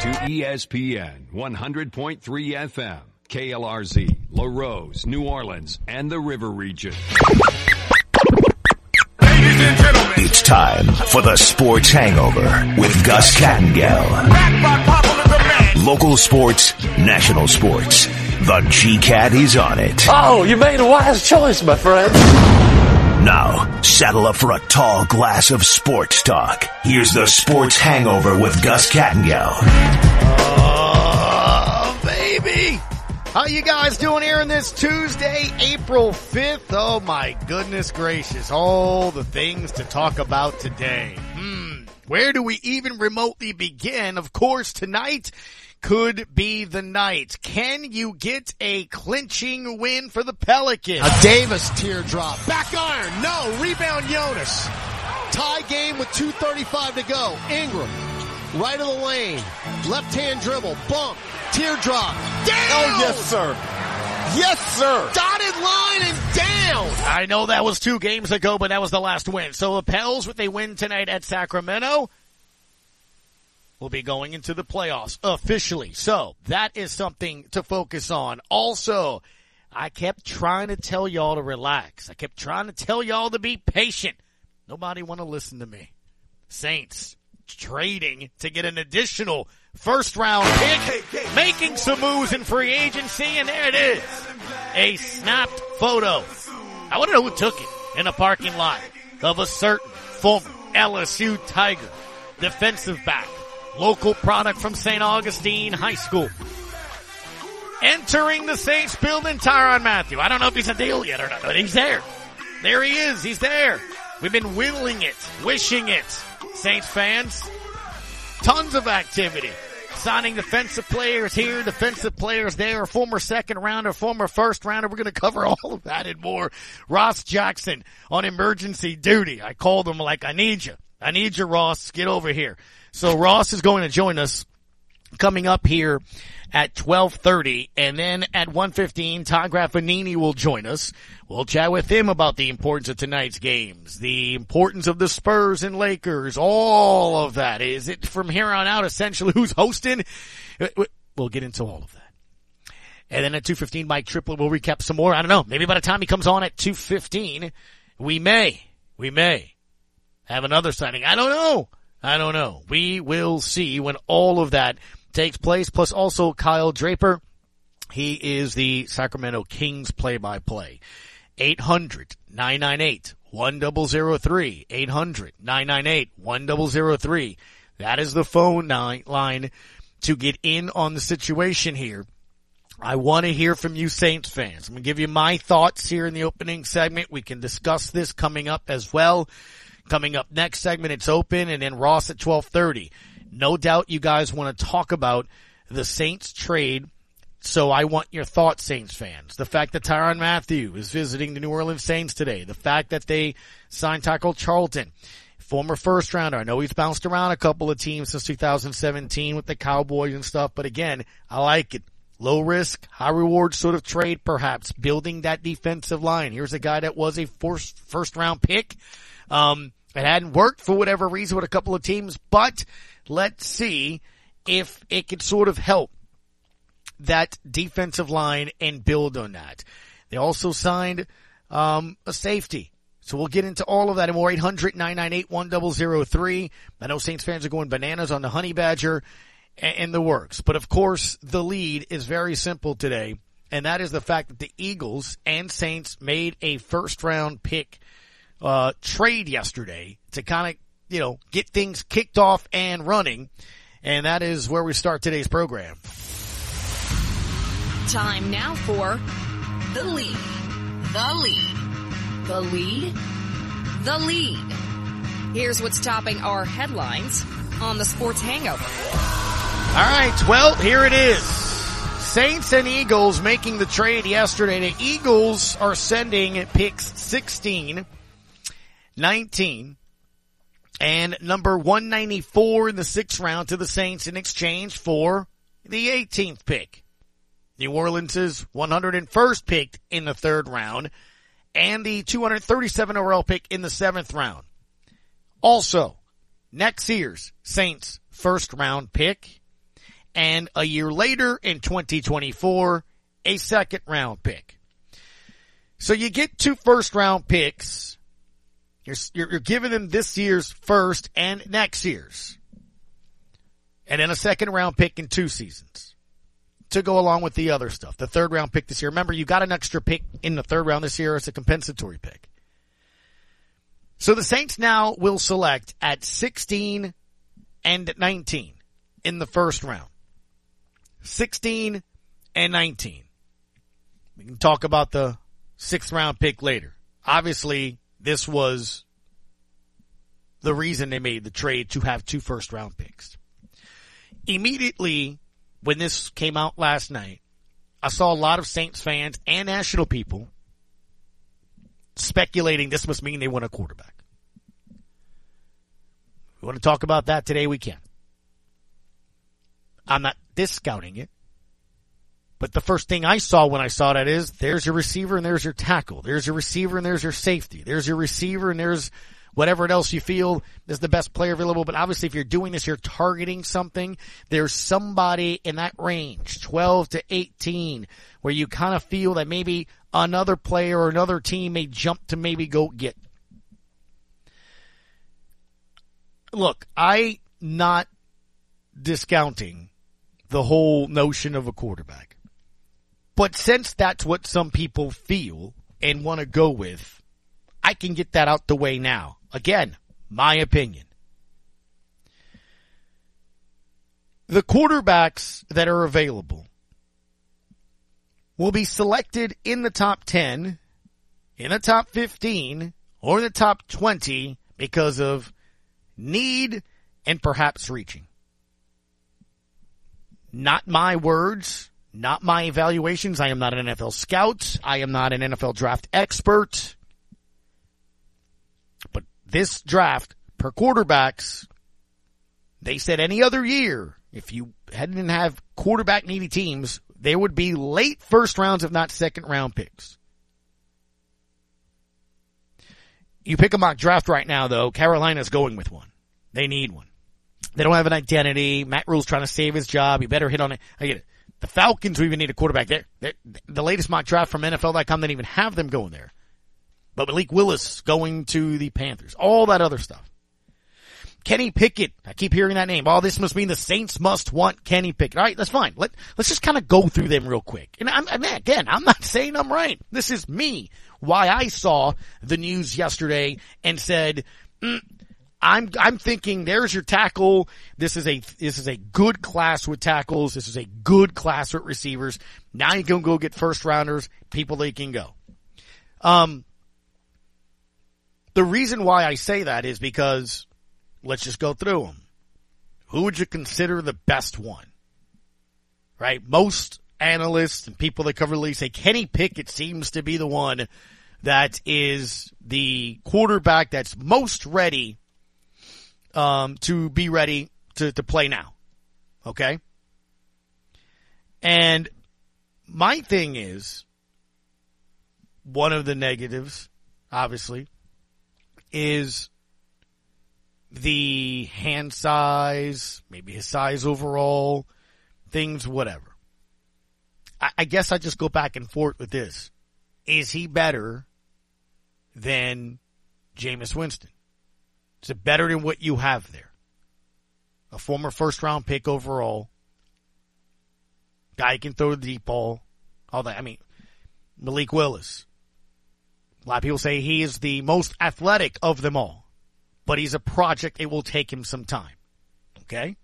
to ESPN 100.3 FM, KLRZ, La Rose, New Orleans, and the River Region. It's time for the Sports Hangover with Gus Kattengell. Local sports, national sports. The G-Cat is on it. Oh, you made a wise choice, my friend. Now, saddle up for a tall glass of sports talk. Here's the Sports Hangover with Gus Kattengell. Oh, baby. How you guys doing here on this Tuesday, April 5th? Oh my goodness gracious. All the things to talk about today. Hmm. Where do we even remotely begin? Of course, tonight could be the night. Can you get a clinching win for the Pelicans? A Davis teardrop. Back iron. No. Rebound Jonas. Tie game with 2.35 to go. Ingram. Right of the lane. Left hand dribble. Bump. Teardrop. Down. Oh, yes, sir. Yes, sir. Dotted line and down. I know that was two games ago, but that was the last win. So the Pels, with a win tonight at Sacramento, will be going into the playoffs officially. So that is something to focus on. Also, I kept trying to tell y'all to relax. I kept trying to tell y'all to be patient. Nobody want to listen to me. Saints trading to get an additional first round pick, making some moves in free agency, and there it is. A snapped photo. I want to know who took it in a parking lot of a certain former LSU Tiger defensive back local product from St. Augustine High School. Entering the Saints building, Tyrann Mathieu. I don't know if he's a deal yet or not, but he's there. There he is. He's there. We've been willing it, wishing it. Saints fans, tons of activity. Signing defensive players here, defensive players there, former second rounder, former first rounder. We're going to cover all of that and more. Ross Jackson on emergency duty. I called him like, I need you. I need you, Ross. Get over here. So Ross is going to join us coming up here at 12:30 and then at 1:15 Todd Graffagnini will join us. We'll chat with him about the importance of tonight's games, the importance of the Spurs and Lakers, all of that. Is it from here on out essentially who's hosting? Uh, we'll get into all of that. And then at 2.15, Mike Triplett will recap some more. I don't know. Maybe by the time he comes on at 2.15, we may, we may have another signing. I don't know. I don't know. We will see when all of that takes place. Plus also Kyle Draper. He is the Sacramento Kings play-by-play. 800-998-1003. 800-998-1003. That is the phone line to get in on the situation here. I want to hear from you Saints fans. I'm going to give you my thoughts here in the opening segment. We can discuss this coming up as well. Coming up next segment, it's open and then Ross at 1230. No doubt you guys want to talk about the Saints trade. So I want your thoughts, Saints fans. The fact that Tyrann Mathieu is visiting the New Orleans Saints today. The fact that they signed Taco Charlton, former first rounder. I know he's bounced around a couple of teams since 2017 with the Cowboys and stuff, but again, I like it. Low risk, high reward sort of trade, perhaps building that defensive line. Here's a guy that was a first, first round pick. Um, it hadn't worked for whatever reason with a couple of teams, but let's see if it could sort of help that defensive line and build on that. They also signed um, a safety. So we'll get into all of that and more. 800-998-1003. I know Saints fans are going bananas on the Honey Badger and the works. But of course, the lead is very simple today. And that is the fact that the Eagles and Saints made a first round pick uh, trade yesterday to kind of, you know, get things kicked off and running. And that is where we start today's program. Time now for The Lead. The Lead. The Lead. The Lead. Here's what's topping our headlines on the Sports Hangover. All right, well, here it is. Saints and Eagles making the trade yesterday. The Eagles are sending picks 16 19 and number 194 in the sixth round to the Saints in exchange for the 18th pick. New Orleans' 101st pick in the third round and the 237 overall pick in the seventh round. Also, next year's Saints first round pick and a year later in 2024, a second round pick. So you get two first round picks. You're, you're, you're giving them this year's first and next year's. And then a second round pick in two seasons to go along with the other stuff. The third round pick this year. Remember, you got an extra pick in the third round this year as a compensatory pick. So the Saints now will select at 16 and 19 in the first round. 16 and 19. We can talk about the sixth round pick later. Obviously, this was the reason they made the trade to have two first round picks. Immediately when this came out last night, I saw a lot of Saints fans and national people speculating this must mean they want a quarterback. We want to talk about that today, we can. I'm not discounting it. But the first thing I saw when I saw that is there's your receiver and there's your tackle. There's your receiver and there's your safety. There's your receiver and there's whatever else you feel is the best player available. But obviously if you're doing this, you're targeting something. There's somebody in that range, 12 to 18, where you kind of feel that maybe another player or another team may jump to maybe go get. Look, I not discounting the whole notion of a quarterback. But since that's what some people feel and want to go with, I can get that out the way now. Again, my opinion. The quarterbacks that are available will be selected in the top 10, in the top 15, or in the top 20 because of need and perhaps reaching. Not my words, not my evaluations. I am not an NFL scout. I am not an NFL draft expert. But this draft per quarterbacks, they said any other year, if you hadn't have quarterback needy teams, there would be late first rounds, if not second round picks. You pick a mock draft right now, though. Carolina's going with one. They need one. They don't have an identity. Matt Rhule's trying to save his job. You better hit on it. I get it. The Falcons we even need a quarterback. They're, the latest mock draft from NFL.com didn't even have them going there. But Malik Willis going to the Panthers. All that other stuff. Kenny Pickett. I keep hearing that name. Oh, this must mean the Saints must want Kenny Pickett. All right, that's fine. Let, let's just kind of go through them real quick. And I'm, again, I'm not saying I'm right. This is me. Why I saw the news yesterday and said, mm, I'm I'm thinking there's your tackle. This is a this is a good class with tackles. This is a good class with receivers. Now you can go get first rounders, people that can go. Um, the reason why I say that is because let's just go through them. Who would you consider the best one? Right? Most analysts and people that cover the league say Kenny Pickett seems to be the one that is the quarterback that's most ready um, to be ready to, to play now. Okay? And my thing is, one of the negatives, obviously, is the hand size, maybe his size overall, things, whatever. I, I guess I just go back and forth with this. Is he better than Jameis Winston? Is it better than what you have there? A former first round pick overall. Guy can throw the deep ball. All that. I mean, Malik Willis. A lot of people say he is the most athletic of them all, but he's a project. It will take him some time. Okay.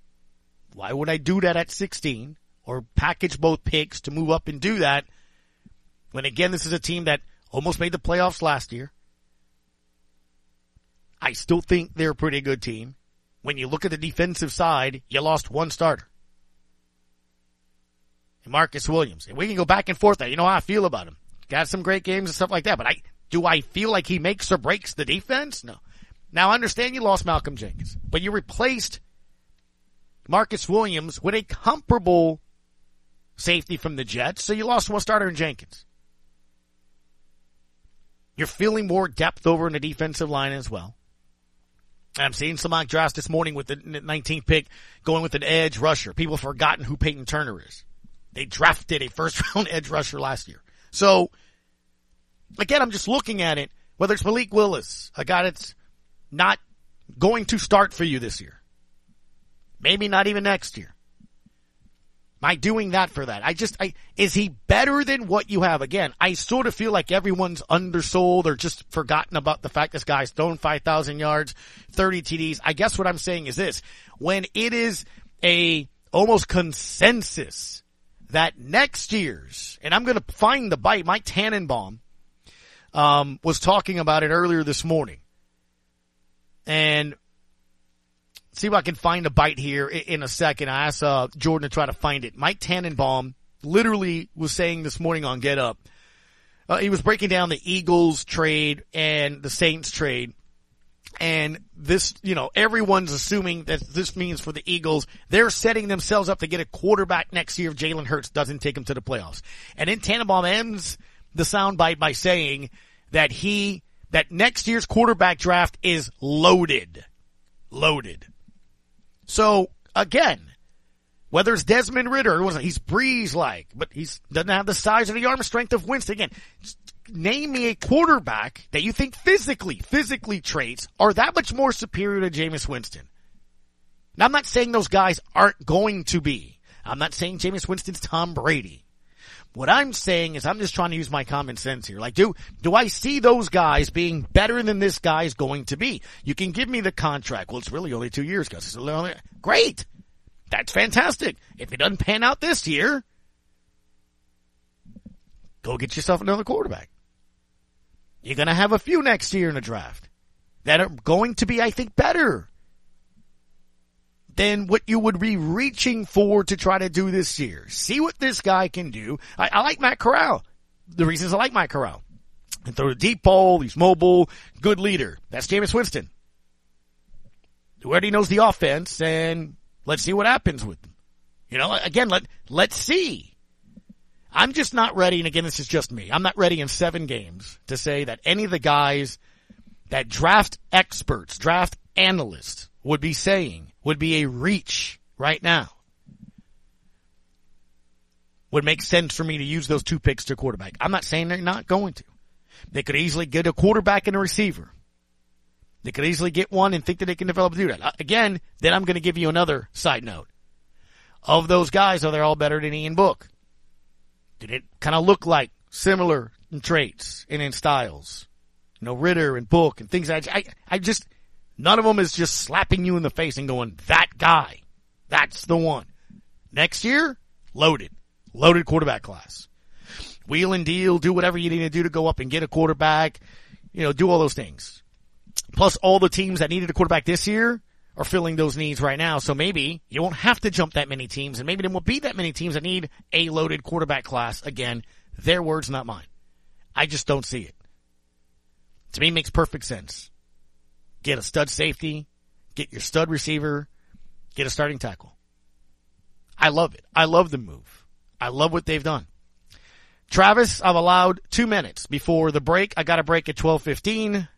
Why would I do that at 16 or package both picks to move up and do that when again, this is a team that almost made the playoffs last year. I still think they're a pretty good team. When you look at the defensive side, you lost one starter. And Marcus Williams. And we can go back and forth. There. You know how I feel about him. Got some great games and stuff like that. But I, do I feel like he makes or breaks the defense? No. Now I understand you lost Malcolm Jenkins, but you replaced Marcus Williams with a comparable safety from the Jets, so you lost one starter in Jenkins. You're feeling more depth over in the defensive line as well. I'm seeing mock drafts this morning with the 19th pick going with an edge rusher. People have forgotten who Payton Turner is. They drafted a first round edge rusher last year. So again, I'm just looking at it, whether it's Malik Willis, a guy that's not going to start for you this year. Maybe not even next year. I doing that for that? I just, I, is he better than what you have? Again, I sort of feel like everyone's undersold or just forgotten about the fact this guy's thrown 5,000 yards, 30 TDs. I guess what I'm saying is this. When it is a almost consensus that next year's, and I'm going to find the bite, Mike Tannenbaum, um, was talking about it earlier this morning. And see if I can find a bite here in a second. I asked uh, Jordan to try to find it. Mike Tannenbaum literally was saying this morning on Get Up, uh, he was breaking down the Eagles trade and the Saints trade. And this, you know, everyone's assuming that this means for the Eagles, they're setting themselves up to get a quarterback next year if Jalen Hurts doesn't take them to the playoffs. And then Tannenbaum ends the soundbite by saying that he, that next year's quarterback draft is loaded. Loaded. So again, whether it's Desmond Ridder, he's breeze like, but he's doesn't have the size or the arm strength of Winston. Again, name me a quarterback that you think physically, physically traits are that much more superior to Jameis Winston. Now I'm not saying those guys aren't going to be. I'm not saying Jameis Winston's Tom Brady. What I'm saying is I'm just trying to use my common sense here. Like, do, do I see those guys being better than this guy's going to be? You can give me the contract. Well, it's really only two years, Gus. Great. That's fantastic. If it doesn't pan out this year, go get yourself another quarterback. You're going to have a few next year in the draft that are going to be, I think, better than what you would be reaching for to try to do this year. See what this guy can do. I, I like Matt Corral. The reasons I like Matt Corral. And throw the deep ball, he's mobile, good leader. That's Jameis Winston. Who already knows the offense and let's see what happens with him. You know, again, let, let's see. I'm just not ready, and again, this is just me. I'm not ready in seven games to say that any of the guys that draft experts, draft analysts would be saying would be a reach right now. Would make sense for me to use those two picks to quarterback. I'm not saying they're not going to. They could easily get a quarterback and a receiver. They could easily get one and think that they can develop do that. Uh, again, then I'm going to give you another side note. Of those guys, are they all better than Ian Book? Did it kind of look like similar in traits and in styles? You know, Ridder and Book and things. I, I, I just, None of them is just slapping you in the face and going, that guy. That's the one. Next year, loaded. Loaded quarterback class. Wheel and deal, do whatever you need to do to go up and get a quarterback. You know, do all those things. Plus all the teams that needed a quarterback this year are filling those needs right now. So maybe you won't have to jump that many teams and maybe there won't be that many teams that need a loaded quarterback class. Again, their words, not mine. I just don't see it. To me, it makes perfect sense get a stud safety, get your stud receiver, get a starting tackle. I love it. I love the move. I love what they've done. Travis, I've allowed two minutes before the break. I got a break at 1215.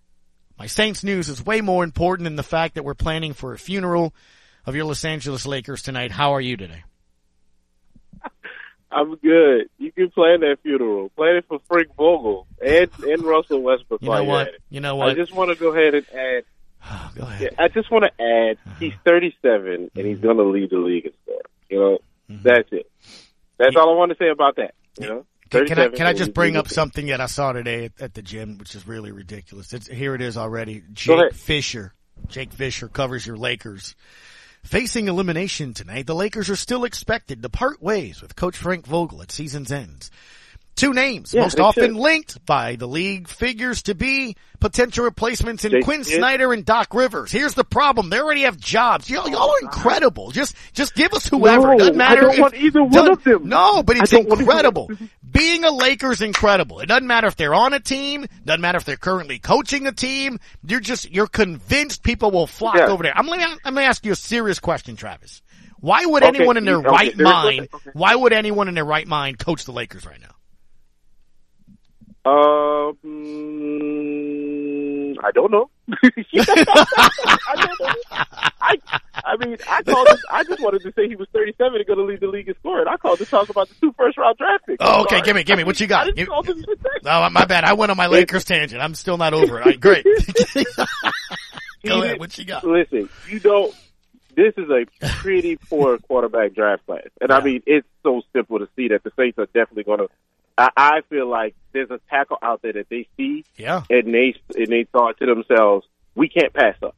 My Saints news is way more important than the fact that we're planning for a funeral of your Los Angeles Lakers tonight. How are you today? I'm good. You can plan that funeral. Plan it for Frank Vogel and, and Russell Westbrook. You know what? You know what? I just want to go ahead and add Oh, go ahead. Yeah, I just want to add, uh-huh. he's 37 and mm-hmm. he's going to lead the league in scoring. You know, mm-hmm. that's it. That's yeah. all I want to say about that. You know. Can I, can I just bring up something that I saw today at, at the gym, which is really ridiculous? It's, here it is already. Jake Fischer. Jake Fischer covers your Lakers. Facing elimination tonight, the Lakers are still expected to part ways with Coach Frank Vogel at season's end. Two names, yeah, most often should. linked by the league figures to be potential replacements in they Quin did. Snyder and Doc Rivers. Here's the problem. They already have jobs. Y'all, y'all are incredible. Just, just give us whoever. No, doesn't matter. I don't if, want either one of them. No, but it's incredible. Being a Laker's incredible. It doesn't matter if they're on a team. Doesn't matter if they're currently coaching a team. You're just, you're convinced people will flock yeah. over there. I'm gonna, I'm gonna ask you a serious question, Travis. Why would okay. anyone in their okay. right mind, okay. why would anyone in their right mind coach the Lakers right now? Um, I don't know. I, I mean, I called. I just wanted to say he was 37 and going to lead the league in scoring. I called to talk about the two first round draft picks. Oh, okay, give me, give me what you got. I Give- call them to say. Oh, my bad. I went on my Lakers tangent. I'm still not over it. All right, great. Go ahead. What you got? Listen, you don't. This is a pretty poor quarterback draft class, and I mean it's so simple to see that the Saints are definitely going to. I, I feel like there's a tackle out there that they see, Yeah. and they and they thought to themselves, "We can't pass up."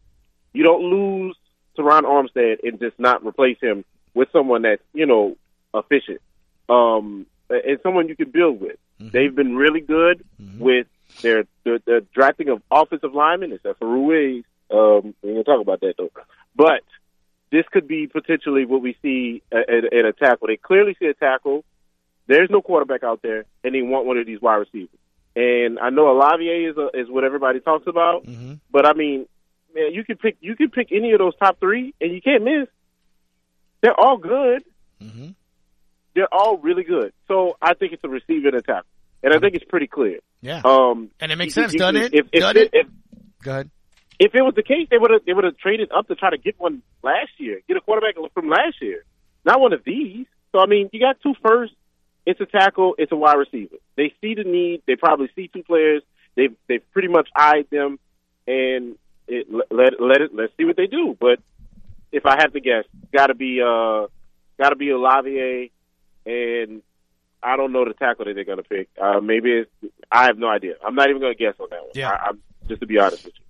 You don't lose Terron Armstead and just not replace him with someone that's you know efficient, um, and someone you can build with. They've been really good with their the, the drafting of offensive linemen, except for Ruiz. Um, we're gonna talk about that though, but this could be potentially what we see at, at, at a tackle. They clearly see a tackle. There's no quarterback out there, and they want one of these wide receivers. And I know Olavier is a, is what everybody talks about, but I mean, man, you can pick you can pick any of those top three, and you can't miss. They're all good. They're all really good. So I think it's a receiver and a tackle, and I think it's pretty clear. Yeah. Um, And it makes you- sense, you- doesn't it? If, if, Doesn't it? if, Go ahead. if it was the case, they would have they would have traded up to try to get one last year, get a quarterback from last year, not one of these. So I mean, you got two first. It's a tackle. It's a wide receiver. They see the need. They probably see two players. They've they've pretty much eyed them, and it, let let it let's see what they do. But if I have to guess, got to be uh got to be Olavier, and I don't know the tackle that they're going to pick. Uh, maybe it's, I have no idea. I'm not even going to guess on that one. Yeah. I, I'm just to be honest with you.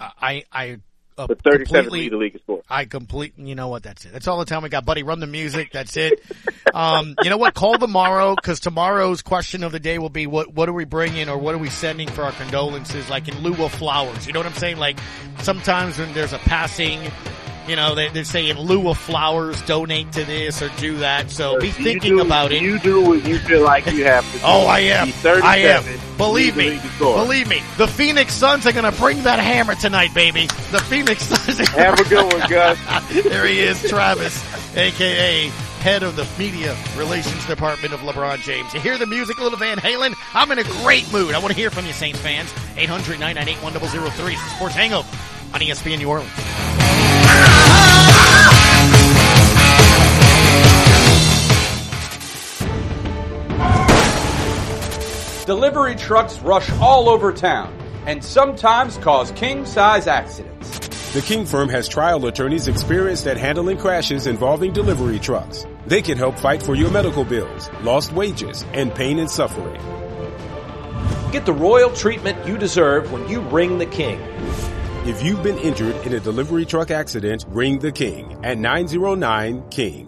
I, I, uh, But 37 completely, lead the league in score. I complete, you know what, that's it. That's all the time we got, buddy. Run the music. That's it. Um, you know what? Call tomorrow because tomorrow's question of the day will be what, what are we bringing or what are we sending for our condolences, like in lieu of flowers? You know what I'm saying? Like sometimes when there's a passing, you know, they, they say in lieu of flowers, donate to this or do that. So be thinking do- about it. You do what you feel like you have to do. Oh, I am. I am. Believe me. league in score. Believe me. The Phoenix Suns are going to bring that hammer tonight, baby. The Phoenix Suns. Have a good one, Gus. there he is, Travis, aka head of the media relations department of LeBron James. You hear the music, little Van Halen? I'm in a great mood. I want to hear from you, Saints fans. 800 998 1003. It's the Sports Hangover on ESPN New Orleans. Delivery trucks rush all over town and sometimes cause king-size accidents. The King firm has trial attorneys experienced at handling crashes involving delivery trucks. They can help fight for your medical bills, lost wages, and pain and suffering. Get the royal treatment you deserve when you ring the king. If you've been injured in a delivery truck accident, ring the King at 909 King.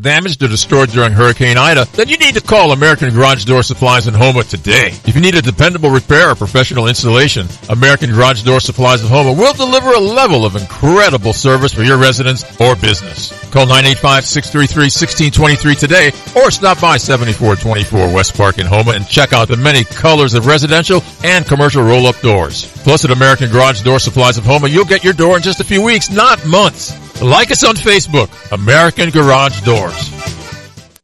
damaged or destroyed during Hurricane Ida, then you need to call American Garage Door Supplies in Houma today. If you need a dependable repair or professional installation, American Garage Door Supplies in Houma will deliver a level of incredible service for your residence or business. Call 985-633-1623 today or stop by 7424 West Park in Houma and check out the many colors of residential and commercial roll-up doors. Plus at American Garage Door Supplies of Houma, you'll get your door in just a few weeks, not months. Like us on Facebook, American Garage Doors.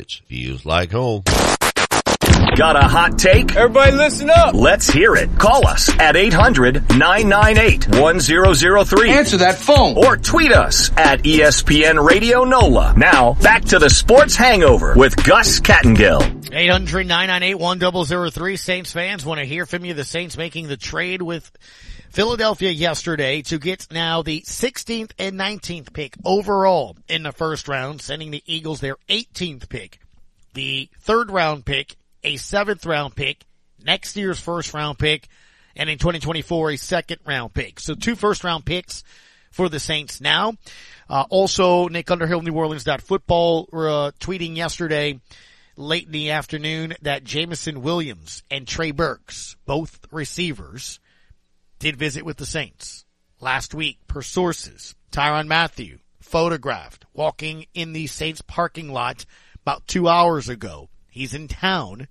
Markets feels like home. Got a hot take? Everybody listen up. Let's hear it. Call us at 800-998-1003. Answer that phone. Or tweet us at ESPN Radio NOLA. Now, back to the Sports Hangover with Gus Kattengell. 800-998-1003. Saints fans want to hear from you. The Saints making the trade with Philadelphia yesterday to get now the 16th and 19th pick overall in the first round, sending the Eagles their 18th pick. The third round pick, a seventh round pick, next year's first round pick, and in 2024 a second round pick. So two first round picks for the Saints now. Uh, also, Nick Underhill, New Orleans Football, uh, tweeting yesterday late in the afternoon that Jameson Williams and Trey Burks, both receivers, did visit with the Saints last week per sources. Tyrann Mathieu photographed walking in the Saints parking lot about two hours ago. He's in town,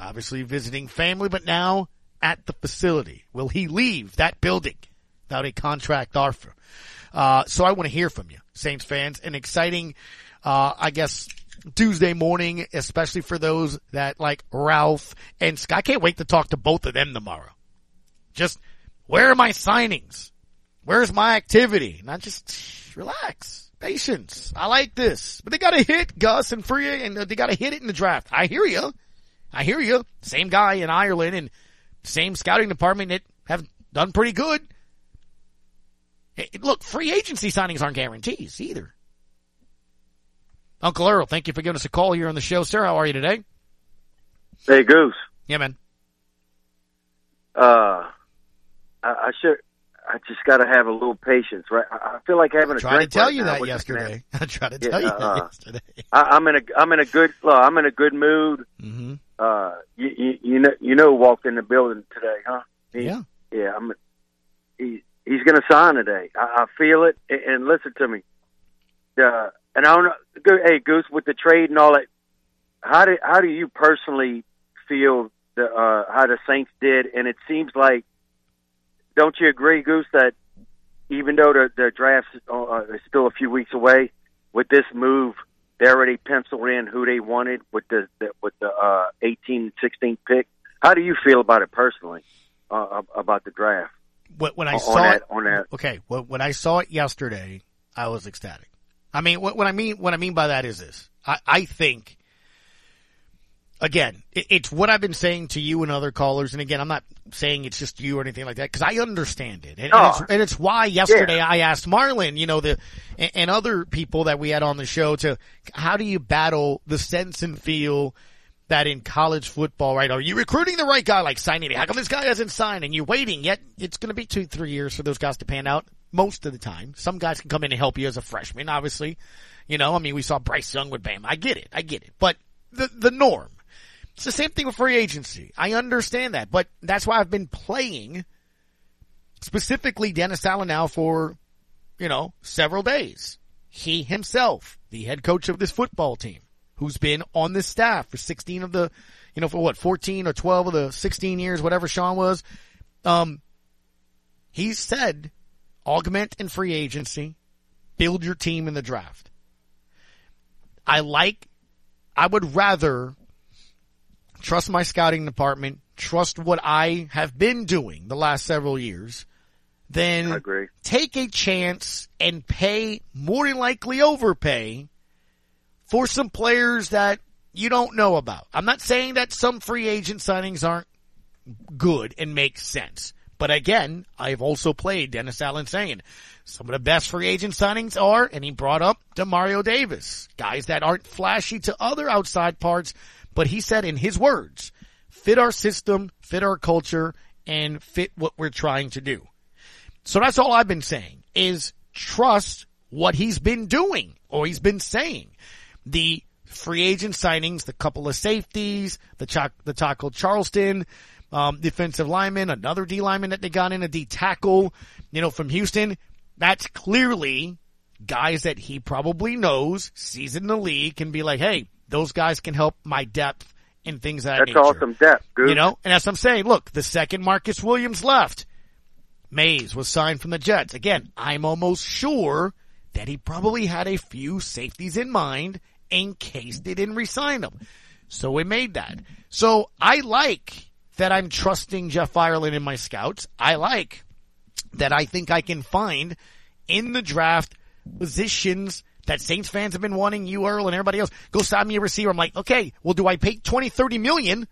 obviously visiting family, but now at the facility. Will he leave that building without a contract offer? Uh, so I want to hear from you, Saints fans. An exciting, uh, I guess, Tuesday morning, especially for those that like Ralph and Scott. I can't wait to talk to both of them tomorrow. Just, where are my signings? Where's my activity? Not just relax. Patience. I like this. But they gotta hit Gus and Free and they gotta hit it in the draft. I hear you. I hear you. Same guy in Ireland and same scouting department that have done pretty good. Hey, look, free agency signings aren't guarantees either. Uncle Earl, thank you for giving us a call here on the show, sir. How are you today? Hey, Goose. Yeah, man. Uh, I, I should. I just got to have a little patience, right? I I feel like having a Tried to tell right you now that yesterday. I tried to Yeah, tell you uh, that yesterday. I, I'm in a I'm in a good look, I'm in a good mood. Mm-hmm. Uh, you, you you know you know walked in the building today, huh? He- Yeah. Yeah, I'm. He he's going to sign today. I, I feel it. And, and listen to me. Uh, and I don't know. Hey, Goose, with the trade and all that, how do how do you personally feel the uh, how the Saints did? And it seems like, don't you agree, Goose, that even though the the draft uh, is still a few weeks away, with this move, they already penciled in who they wanted with the, the with the uh, 18, 16 pick. How do you feel about it personally, uh, about the draft? When, when I On saw that- it, on that. okay, when, when I saw it yesterday, I was ecstatic. I mean, what, what I mean, what I mean by that is this: I, I think, again, it, it's what I've been saying to you and other callers, and again, I'm not saying it's just you or anything like that because I understand it, and, and, it's, and it's why yesterday I asked Marlon, you know, the and, and other people that we had on the show to how do you battle the sense and feel that in college football, right? Are you recruiting the right guy like signing it? How come this guy hasn't signed and you're waiting yet? It's going to be two, three years for those guys to pan out most of the time. Some guys can come in and help you as a freshman, obviously. You know, I mean, we saw Bryce Young with Bam. I get it. I get it. But the, the norm. It's the same thing with free agency. I understand that, but that's why I've been playing specifically Dennis Allen now for, you know, several days. He himself, the head coach of this football team, who's been on this staff for 16 of the, you know, for what, 14 or 12 of the 16 years, whatever Sean was, um, he said, augment in free agency, build your team in the draft. I like, I would rather trust my scouting department, trust what I have been doing the last several years, then take a chance and pay more than likely overpay for some players that you don't know about. I'm not saying that some free agent signings aren't good and make sense. But again, I've also played Dennis Allen saying some of the best free agent signings are, and he brought up Demario Davis, guys that aren't flashy to other outside parts, but he said in his words, fit our system, fit our culture, and fit what we're trying to do. So that's all I've been saying is trust what he's been doing or he's been saying. The free agent signings, the couple of safeties, the Ch- the Charlton, um, defensive lineman, another D lineman that they got in, a D tackle, you know, from Houston. That's clearly guys that he probably knows, sees in the league, can be like, hey, those guys can help my depth and things that That's nature. awesome depth, Goose. You know, and as I'm saying, look, the second Marcus Williams left. Mays was signed from the Jets. Again, I'm almost sure that he probably had a few safeties in mind in case they didn't resign them. So we made that. So I like that I'm trusting Jeff Ireland in my scouts. I like that I think I can find in the draft positions that Saints fans have been wanting you, Earl, and everybody else. Go sign me a receiver. I'm like, okay, well, do I pay 20, 30 million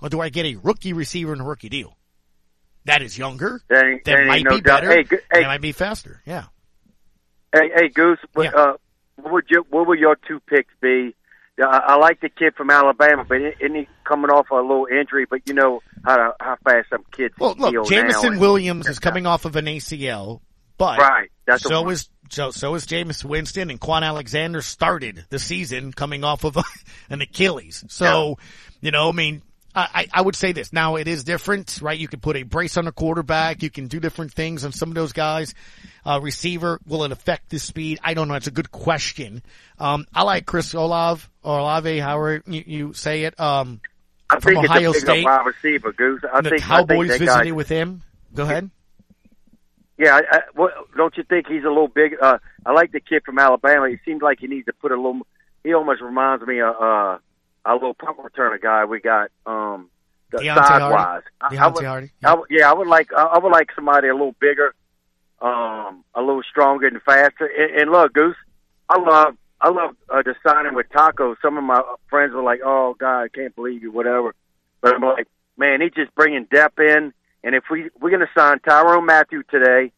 or do I get a rookie receiver and a rookie deal? That is younger. That ain't might no be doubt. better. Hey, Go- hey. that might be faster. Yeah. Hey, hey, Goose. what, Uh, what would you, what would your two picks be? I, I like the kid from Alabama, but isn't he coming off a little injury? But you know how how fast some kids Well, look. Jameson Williams is coming off of an ACL, but Right, that's so is so so is Jameis Winston and Kwon Alexander started the season coming off of an Achilles. So, you know, I mean, I, I would say this. Now it is different, right? You can put a brace on a quarterback. You can do different things on some of those guys. Uh, receiver, will it affect the speed? I don't know. It's a good question. Um, I like Chris Olav or Olave, however you, you say it. Um, I from think Ohio it's a big State. wide receiver, Goose. I the think Cowboys I think visited guy, with him. Go ahead. Yeah, I, I, what, don't you think he's a little big? Uh, I like the kid from Alabama. He seems like he needs to put a little. He almost reminds me of uh, a little punt returner guy we got. Um, the Deonte sidewise. Harty. I, I would, Harty. I would- yeah, I would like. I, I would like somebody a little bigger, um, a little stronger and faster. And, and look, Goose, I love. I love uh, the signing with Taco. Some of my friends were like, "Oh God, I can't believe you," whatever. But I'm like, man, he's just bringing depth in. And if we we're going to sign Tyrone Mathieu today,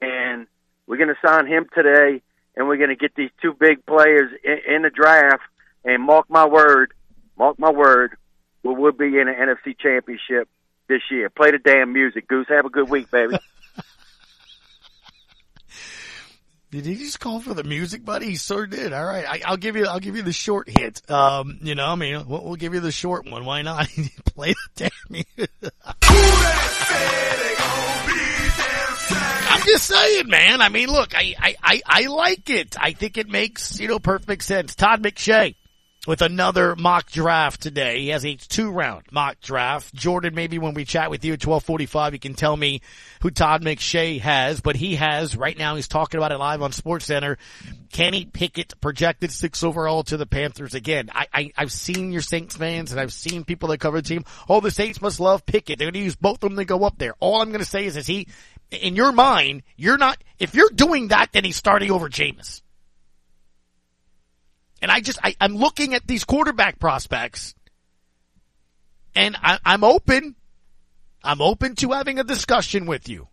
and we're going to sign him today, and we're going to get these two big players in, in the draft. And mark my word, mark my word, we will be in an NFC Championship this year. Play the damn music, Goose. Have a good week, baby. Did he just call for the music, buddy? He sure did. All right, I, I'll give you. I'll give you the short hit. Um, you know, I mean, we'll, we'll give you the short one. Why not? Play the damn. I'm just saying, man. I mean, look, I, I, I, I like it. I think it makes, you know, perfect sense. Todd McShay with another mock draft today. He has a two round mock draft. Jordan, maybe when we chat with you at 1245, you can tell me who Todd McShay has, but he has right now. He's talking about it live on Sports Center. Kenny Pickett projected six overall to the Panthers again. I, I, I've seen your Saints fans and I've seen people that cover the team. Oh, the Saints must love Pickett. They're going to use both of them to go up there. All I'm going to say is, is he, in your mind, you're not, if you're doing that, then he's starting over Jameis. And I just, I, I'm looking at these quarterback prospects and I, I'm open. I'm open to having a discussion with you.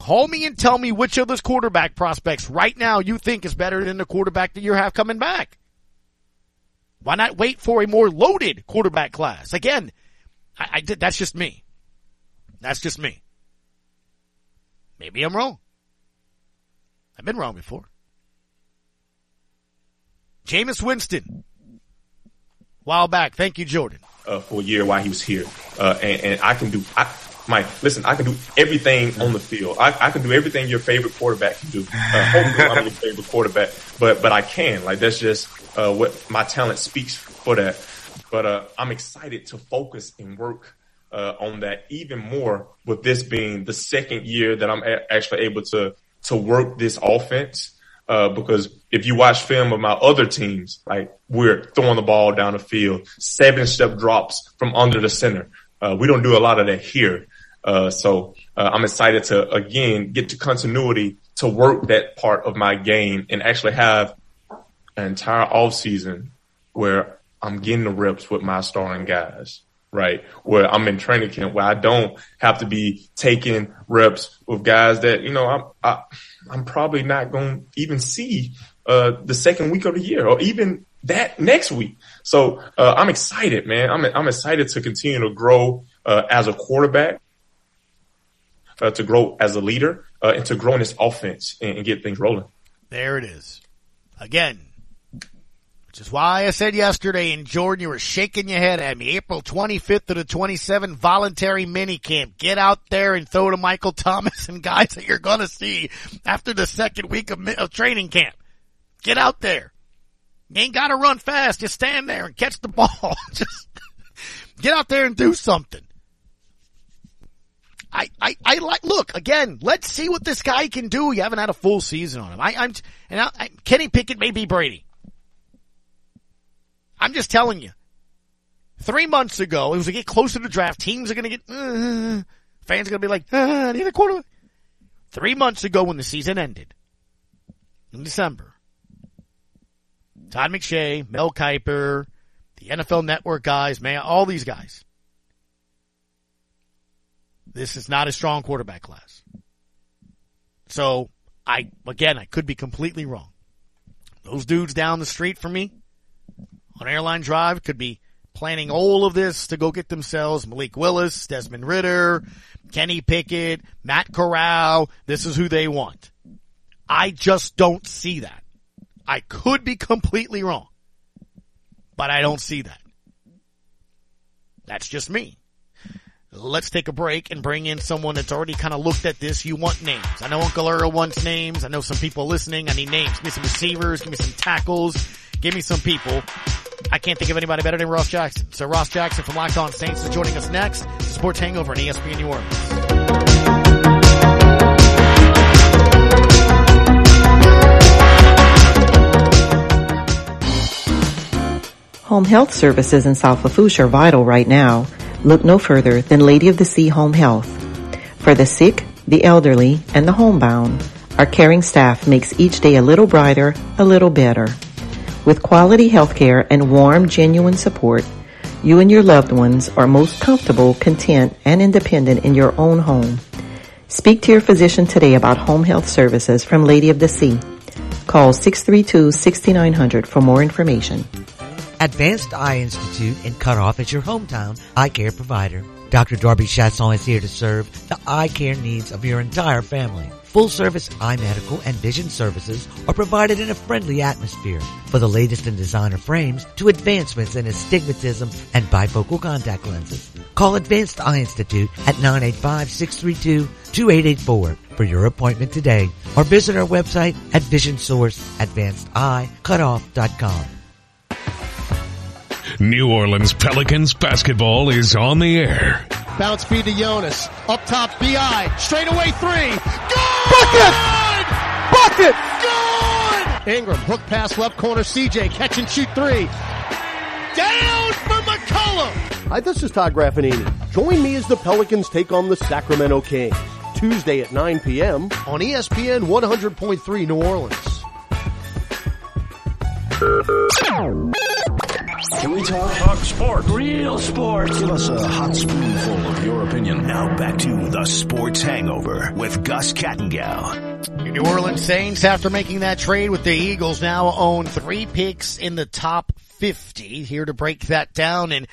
Call me and tell me which of those quarterback prospects right now you think is better than the quarterback that you have coming back. Why not wait for a more loaded quarterback class? Again, I, I did, that's just me. That's just me. Maybe I'm wrong. I've been wrong before. Jameis Winston. While back. Thank you, Jordan. uh, for a year while he was here. Uh, and, and I can do, I, Mike, listen, I can do everything on the field. I, I can do everything your favorite quarterback can do. Uh, hopefully I'm your favorite quarterback, but, but I can. Like that's just, uh, what my talent speaks for that. But, uh, I'm excited to focus and work, uh, on that even more with this being the second year that I'm a- actually able to, to work this offense. Uh, because if you watch film of my other teams, like we're throwing the ball down the field, seven step drops from under the center. Uh, we don't do a lot of that here. Uh, so, uh, I'm excited to again get to continuity to work that part of my game and actually have an entire off season where I'm getting the reps with my starting guys, right? Where I'm in training camp where I don't have to be taking reps with guys that, you know, I'm, I, I'm probably not going to even see, uh, the second week of the year or even that next week. So, uh, I'm excited, man. I'm, I'm excited to continue to grow, uh, as a quarterback, uh, to grow as a leader, uh, and to grow in this offense and, and get things rolling. There it is. Again, Which is why I said yesterday, and Jordan, you were shaking your head at me. April 25th to the 27th, voluntary mini camp. Get out there and throw to Michael Thomas and guys that you're going to see after the second week of, of training camp. Get out there. You ain't got to run fast. Just stand there and catch the ball. Just get out there and do something. I, I, I like, look, again, let's see what this guy can do. You haven't had a full season on him. I, I'm, and I, I, Kenny Pickett may be Brady. I'm just telling you. Three months ago, as we get closer to the draft, teams are going to get, uh, fans are going to be like, uh, I need a quarterback. Three months ago when the season ended, in December, Todd McShay, Mel Kiper, the NFL Network guys, man, all these guys. This is not a strong quarterback class. So I, again, I could be completely wrong. Those dudes down the street from me on Airline Drive could be planning all of this to go get themselves Malik Willis, Desmond Ridder, Kenny Pickett, Matt Corral. This is who they want. I just don't see that. I could be completely wrong, but I don't see that. That's just me. Let's take a break and bring in someone that's already kind of looked at this. You want names. I know Uncle Earl wants names. I know some people listening. I need names. Give me some receivers. Give me some tackles. Give me some people. I can't think of anybody better than Ross Jackson. So Ross Jackson from Locked On Saints is joining us next. Sports Hangover on ESPN New Orleans. Home health services in South Lafourche are vital right now. Look no further than Lady of the Sea Home Health. For the sick, the elderly, and the homebound, our caring staff makes each day a little brighter, a little better. With quality health care and warm, genuine support, you and your loved ones are most comfortable, content, and independent in your own home. Speak to your physician today about home health services from Lady of the Sea. Call 632-6900 for more information. Advanced Eye Institute in Cutoff is your hometown eye care provider. Dr. Darby Chasson is here to serve the eye care needs of your entire family. Full service eye medical and vision services are provided in a friendly atmosphere for the latest in designer frames to advancements in astigmatism and bifocal contact lenses. Call Advanced Eye Institute at 985-632-2884 for your appointment today or visit our website at visionsourceadvancedeyecutoff.com. New Orleans Pelicans basketball is on the air. Bounce feed to Jonas. Up top, BI. Straight away three. Good! Bucket! Bucket! Good! Ingram, hook pass left corner, CJ. Catch and shoot three. Down for McCollum! Hi, this is Todd Graffagnini. Join me as the Pelicans take on the Sacramento Kings. Tuesday at 9 p.m. on ESPN 100.3 New Orleans. Can we talk? Talk sports. Real sports. Give us a hot spoonful of your opinion. Now back to the Sports Hangover with Gus Kattengell. Your New Orleans Saints, after making that trade with the Eagles, now own three picks in the top 50. Here to break that down and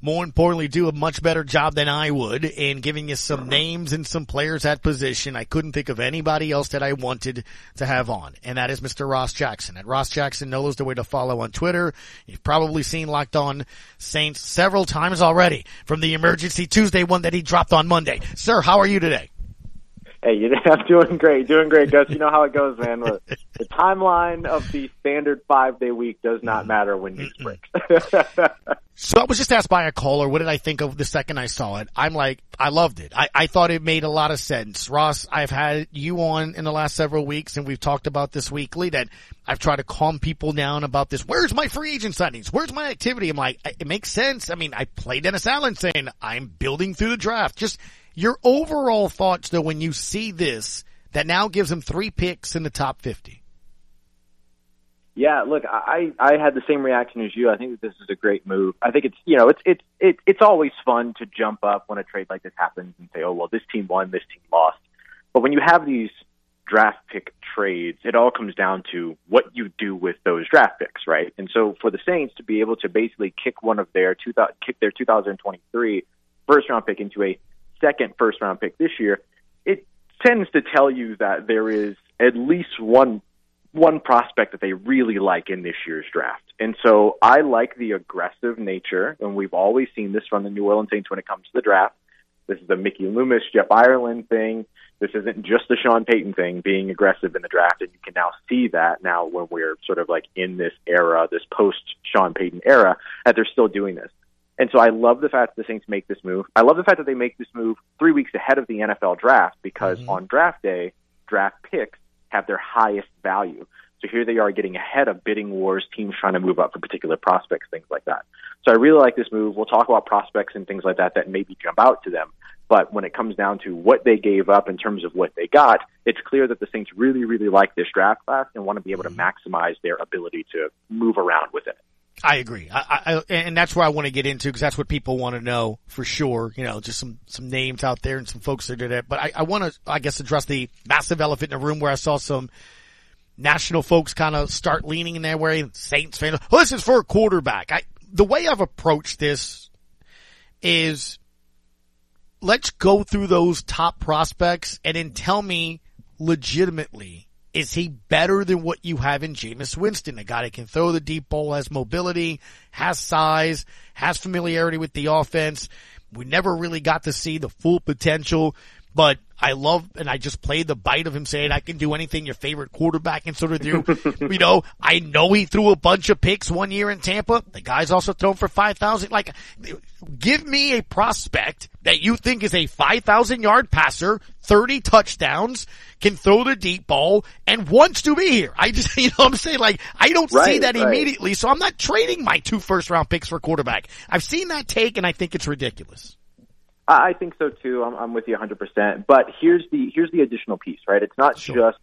more importantly, do a much better job than I would in giving you some uh-huh. names and some players at position. I couldn't think of anybody else that I wanted to have on, and that is Mr. Ross Jackson. At Ross Jackson Nola the way to follow on Twitter. You've probably seen Locked On Saints several times already from the Emergency Tuesday one that he dropped on Monday. Sir, how are you today? Hey, you, I'm doing great, doing great, Gus. You know how it goes, man. The, the timeline of the standard five day week does not mm-hmm. matter when news mm-hmm. breaks. So I was just asked by a caller, what did I think of the second I saw it? I'm like, I loved it. I, I thought it made a lot of sense. Ross, I've had you on in the last several weeks and we've talked about this weekly that I've tried to calm people down about this. Where's my free agent signings? Where's my activity? I'm like, it makes sense. I mean, I play Dennis Allen saying I'm building through the draft. Just your overall thoughts though when you see this that now gives him three picks in the top 50. Yeah, look, I I had the same reaction as you. I think that this is a great move. I think it's you know it's it's it, it's always fun to jump up when a trade like this happens and say, oh well, this team won, this team lost. But when you have these draft pick trades, it all comes down to what you do with those draft picks, right? And so for the Saints to be able to basically kick one of their two kick their 2023 first round pick into a second first round pick this year, it tends to tell you that there is at least one one prospect that they really like in this year's draft. And so I like the aggressive nature, and we've always seen this from the New Orleans Saints when it comes to the draft. This is the Mickey Loomis, Jeff Ireland thing. This isn't just the Sean Payton thing, being aggressive in the draft, and you can now see that now when we're sort of like in this era, this post Sean Payton era, that they're still doing this. And so I love the fact that the Saints make this move. I love the fact that they make this move three weeks ahead of the NFL draft because mm-hmm. on draft day, draft picks have their highest value. So here they are getting ahead of bidding wars, teams trying to move up for particular prospects, things like that. So I really like this move. We'll talk about prospects and things like that that maybe jump out to them. But when it comes down to what they gave up in terms of what they got, it's clear that the Saints really, really like this draft class and want to be able to maximize their ability to move around with it. I agree, I, I, and that's where I want to get into because that's what people want to know for sure. You know, just some some names out there and some folks that did it. But I, I want to, I guess, address the massive elephant in the room where I saw some national folks kind of start leaning in their way. Saints fans, well, this is for a quarterback. I, the way I've approached this is let's go through those top prospects and then tell me legitimately is he better than what you have in Jameis Winston? A guy that can throw the deep ball, has mobility, has size, has familiarity with the offense. We never really got to see the full potential, but I love, and I just played the bite of him saying, I can do anything your favorite quarterback can sort of do. you know, I know he threw a bunch of picks one year in Tampa. The guy's also thrown for 5,000. Like, give me a prospect that you think is a 5,000 yard passer, 30 touchdowns, can throw the deep ball, and wants to be here. I just, you know I'm saying? Like, I don't right, see that right. immediately, so I'm not trading my two first round picks for quarterback. I've seen that take and I think it's ridiculous. I think so too. I'm, I'm with you 100%. But here's the here's the additional piece, right? It's not sure. just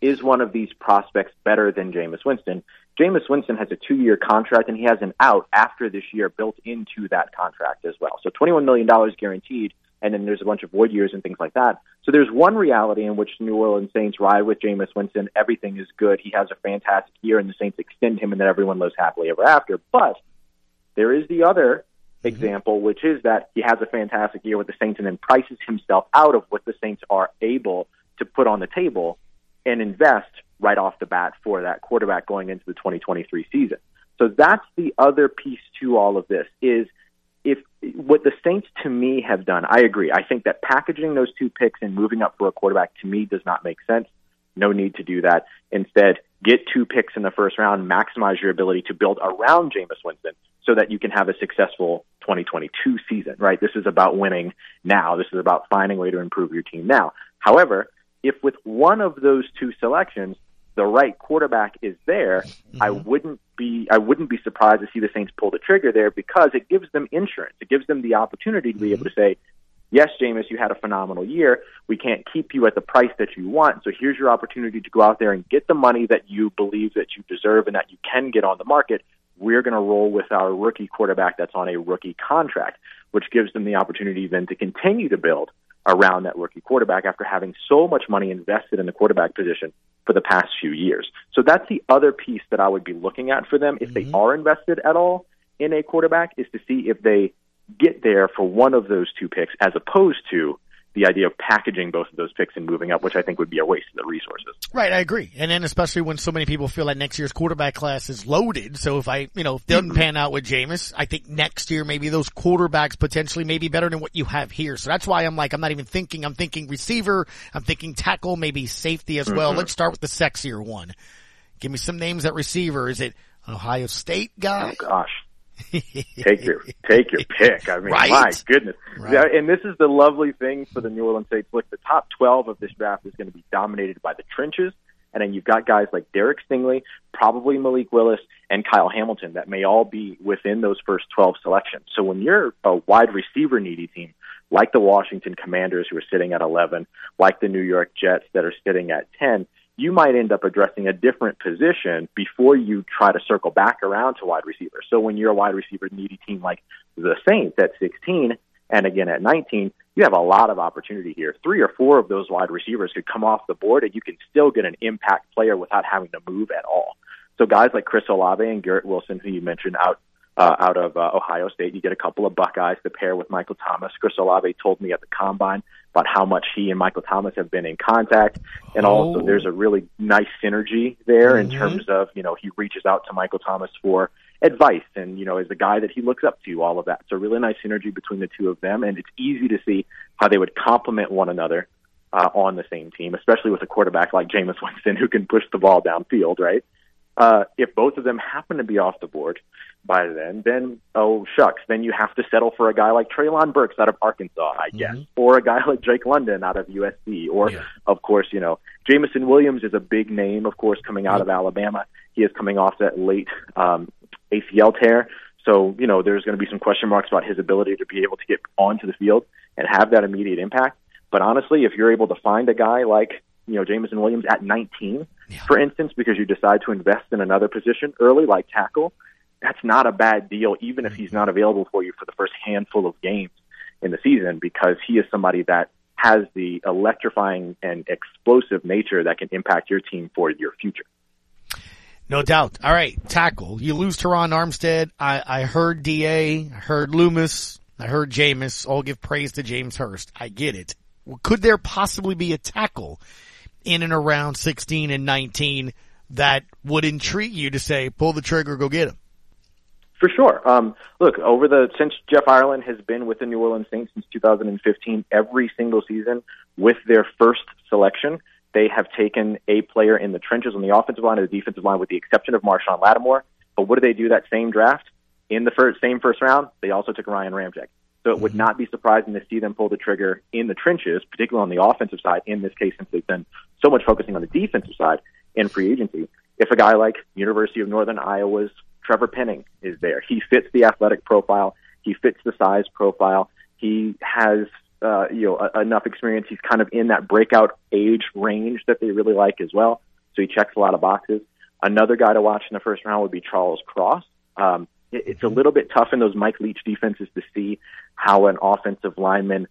is one of these prospects better than Jameis Winston. Jameis Winston has a two-year contract, and he has an out after this year built into that contract as well. So $21 million guaranteed, and then there's a bunch of void years and things like that. So there's one reality in which New Orleans Saints ride with Jameis Winston. Everything is good. He has a fantastic year, and the Saints extend him, and then everyone lives happily ever after. But there is the other Mm-hmm. example, which is that he has a fantastic year with the Saints and then prices himself out of what the Saints are able to put on the table and invest right off the bat for that quarterback going into the 2023 season. So that's the other piece to all of this is if what the Saints to me have done, I agree. I think that packaging those two picks and moving up for a quarterback to me does not make sense. No need to do that. Instead, get two picks in the first round, maximize your ability to build around Jameis Winston so that you can have a successful 2022 season, right? This is about winning now. This is about finding a way to improve your team now. However, if with one of those two selections, the right quarterback is there, mm-hmm. I wouldn't be I wouldn't be surprised to see the Saints pull the trigger there because it gives them insurance. It gives them the opportunity to be able to say, yes, Jameis, you had a phenomenal year. We can't keep you at the price that you want. So here's your opportunity to go out there and get the money that you believe that you deserve and that you can get on the market. We're going to roll with our rookie quarterback that's on a rookie contract, which gives them the opportunity then to continue to build around that rookie quarterback after having so much money invested in the quarterback position for the past few years. So that's the other piece that I would be looking at for them if mm-hmm. they are invested at all in a quarterback is to see if they get there for one of those two picks as opposed to the idea of packaging both of those picks and moving up, which I think would be a waste of the resources. Right, I agree. And then especially when so many people feel like next year's quarterback class is loaded. So if I, you know, if it doesn't pan out with Jameis, I think next year maybe those quarterbacks potentially may be better than what you have here. So that's why I'm like, I'm not even thinking, I'm thinking receiver, I'm thinking tackle, maybe safety as well. Mm-hmm. Let's start with the sexier one. Give me some names at receiver. Is it Ohio State guy? Oh gosh take your take your pick. I mean, right? my goodness. Right. And this is the lovely thing for the New Orleans Saints. Look, the top twelve of this draft is going to be dominated by the trenches, and then you've got guys like Derek Stingley, probably Malik Willis, and Kyle Hamilton that may all be within those first twelve selections. So when you're a wide receiver needy team, like the Washington Commanders who are sitting at eleven, like the New York Jets that are sitting at ten you might end up addressing a different position before you try to circle back around to wide receiver. So when you're a wide receiver needy team like the Saints at 16 and again at 19, you have a lot of opportunity here. Three or four of those wide receivers could come off the board and you can still get an impact player without having to move at all. So guys like Chris Olave and Garrett Wilson, who you mentioned out uh, out of uh, Ohio State. You get a couple of Buckeyes to pair with Michael Thomas. Chris Olave told me at the combine about how much he and Michael Thomas have been in contact, and Oh. also there's a really nice synergy there in Mhm. terms of you know he reaches out to Michael Thomas for advice and you know is the guy that he looks up to all of that so really nice synergy between the two of them and it's easy to see how they would complement one another uh, on the same team especially with a quarterback like Jameis Winston who can push the ball downfield right uh, if both of them happen to be off the board by then, then oh shucks, then you have to settle for a guy like Treylon Burks out of Arkansas, I guess, or a guy like Drake London out of USC, or of course, you know, Jameson Williams is a big name, of course, coming out of Alabama. He is coming off that late um, ACL tear. So, you know, there's going to be some question marks about his ability to be able to get onto the field and have that immediate impact. But honestly, if you're able to find a guy like, you know, Jameson Williams at 19, for instance, because you decide to invest in another position early, like tackle, that's not a bad deal, even if he's mm-hmm. not available for you for the first handful of games in the season, because he is somebody that has the electrifying and explosive nature that can impact your team for your future. No doubt. All right, tackle. You lose Terron Armstead. I, I heard DA, I heard Loomis, I heard Jameis. All give praise to James Hurst. I get it. Well, could there possibly be a tackle in and around 16 and 19 that would intrigue you to say, pull the trigger, go get him? For sure. Um, look, over the since Jeff Ireland has been with the New Orleans Saints since 2015, every single season with their first selection, they have taken a player in the trenches on the offensive line or the defensive line, with the exception of Marshon Lattimore. But what do they do that same draft in the first, same first round? They also took Ryan Ramczyk. So it would not be surprising to see them pull the trigger in the trenches, particularly on the offensive side. In this case, since they've been so much focusing on the defensive side in free agency, if a guy like University of Northern Iowa's Trevor Penning is there. He fits the athletic profile. He fits the size profile. He has uh, you know a, enough experience. He's kind of in that breakout age range that they really like as well. So he checks a lot of boxes. Another guy to watch in the first round would be Charles Cross. Um, it, it's a little bit tough in those Mike Leach defenses to see how an offensive lineman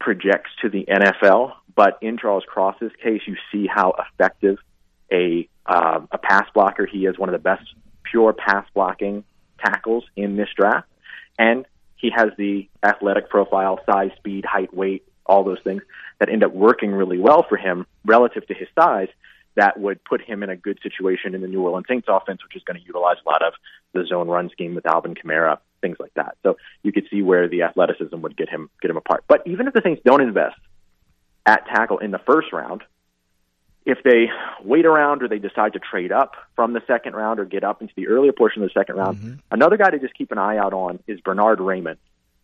projects to the NFL, but in Charles Cross's case, you see how effective a uh, a pass blocker he is. One of the best pure pass blocking tackles in this draft. And he has the athletic profile, size, speed, height, weight, all those things that end up working really well for him relative to his size that would put him in a good situation in the New Orleans Saints offense, which is going to utilize a lot of the zone run scheme with Alvin Kamara, things like that. So you could see where the athleticism would get him get him apart. But even if the Saints don't invest at tackle in the first round, if they wait around or they decide to trade up from the second round or get up into the earlier portion of the second round, another guy to just keep an eye out on is Bernhard Raimann,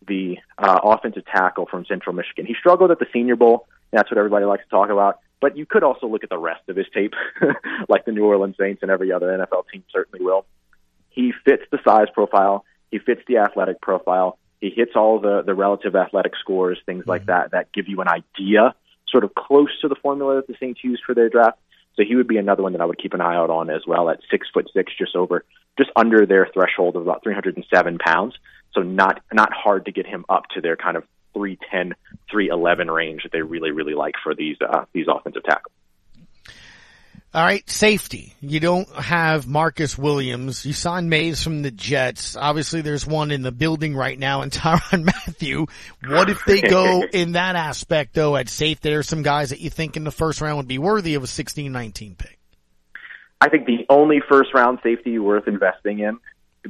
the uh, offensive tackle from Central Michigan. He struggled at the Senior Bowl. That's what everybody likes to talk about. But you could also look at the rest of his tape, like the New Orleans Saints and every other NFL team certainly will. He fits the size profile. He fits the athletic profile. He hits all the, the relative athletic scores, things like that, that give you an idea sort of close to the formula that the Saints use for their draft. So he would be another one that I would keep an eye out on as well at six foot six, just over, just under their threshold of about 307 pounds. So not, not hard to get him up to their kind of 310, 311 range that they really, really like for these, uh, these offensive tackles. All right, safety. You don't have Marcus Williams. You signed Mays from the Jets. Obviously, there's one in the building right now in Tyrann Mathieu. What if they go in that aspect, though, at safety? There are some guys that you think in the first round would be worthy of a 16-19 pick. I think the only first round safety worth investing in,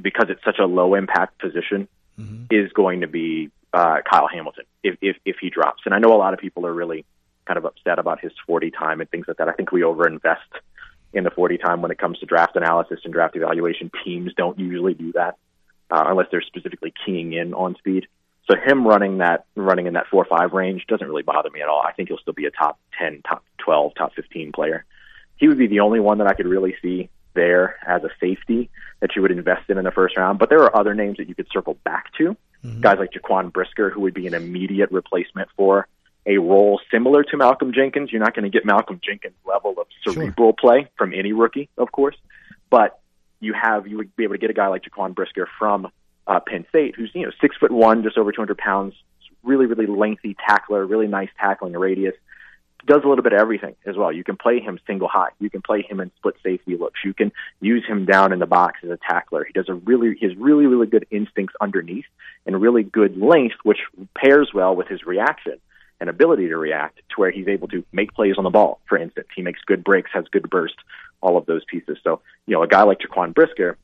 because it's such a low impact position, is going to be uh, Kyle Hamilton if, if if he drops. And I know a lot of people are really kind of upset about his 40 time and things like that. I think we overinvest in the 40 time when it comes to draft analysis and draft evaluation. Teams don't usually do that uh, unless they're specifically keying in on speed. So him running that running in that four or five range doesn't really bother me at all. I think he'll still be a top 10, top 12, top 15 player. He would be the only one that I could really see there as a safety that you would invest in in the first round. But there are other names that you could circle back to. Guys like Jaquan Brisker, who would be an immediate replacement for a role similar to Malcolm Jenkins. You're not going to get Malcolm Jenkins' level of cerebral play from any rookie, of course, but you have you would be able to get a guy like Jaquan Brisker from uh, Penn State, who's you know six foot one, just over 200 pounds, really really lengthy tackler, really nice tackling radius. does a little bit of everything as well. You can play him single high. You can play him in split safety looks. You can use him down in the box as a tackler. He does a really, he has really, really good instincts underneath and really good length, which pairs well with his reaction and ability to react to where he's able to make plays on the ball. For instance, he makes good breaks, has good burst, all of those pieces. So, you know, a guy like Jaquan Brisker,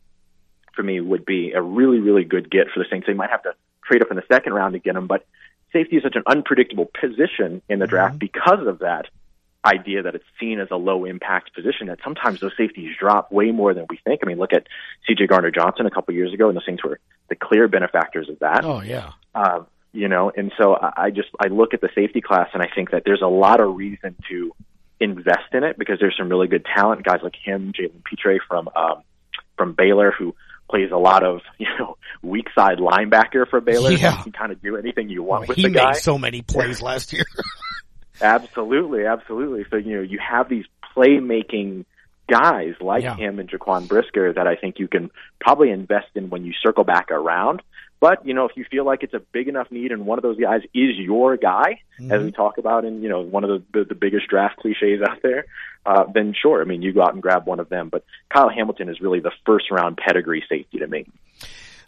for me, would be a really, really good get for the Saints. They might have to trade up in the second round to get him, but safety is such an unpredictable position in the draft because of that idea that it's seen as a low impact position that sometimes those safeties drop way more than we think. I mean, look at CJ Gardner Johnson a couple years ago, and the Saints were the clear benefactors of that. Oh yeah. Uh, you know, and so I I just I look at the safety class and I think that there's a lot of reason to invest in it because there's some really good talent, guys like him, Jalen Pitre from um, from Baylor, who plays a lot of you know weak side linebacker for Baylor. Yeah. You can kind of do anything you want with he the made guy. so many plays last year. Absolutely, absolutely. So you know you have these playmaking guys like Yeah. him and Jaquan Brisker that I think you can probably invest in when you circle back around. But you know, if you feel like it's a big enough need and one of those guys is your guy, as we talk about in you know one of the the, the biggest draft cliches out there, uh, then sure. I mean, you go out and grab one of them. But Kyle Hamilton is really the first round pedigree safety to me.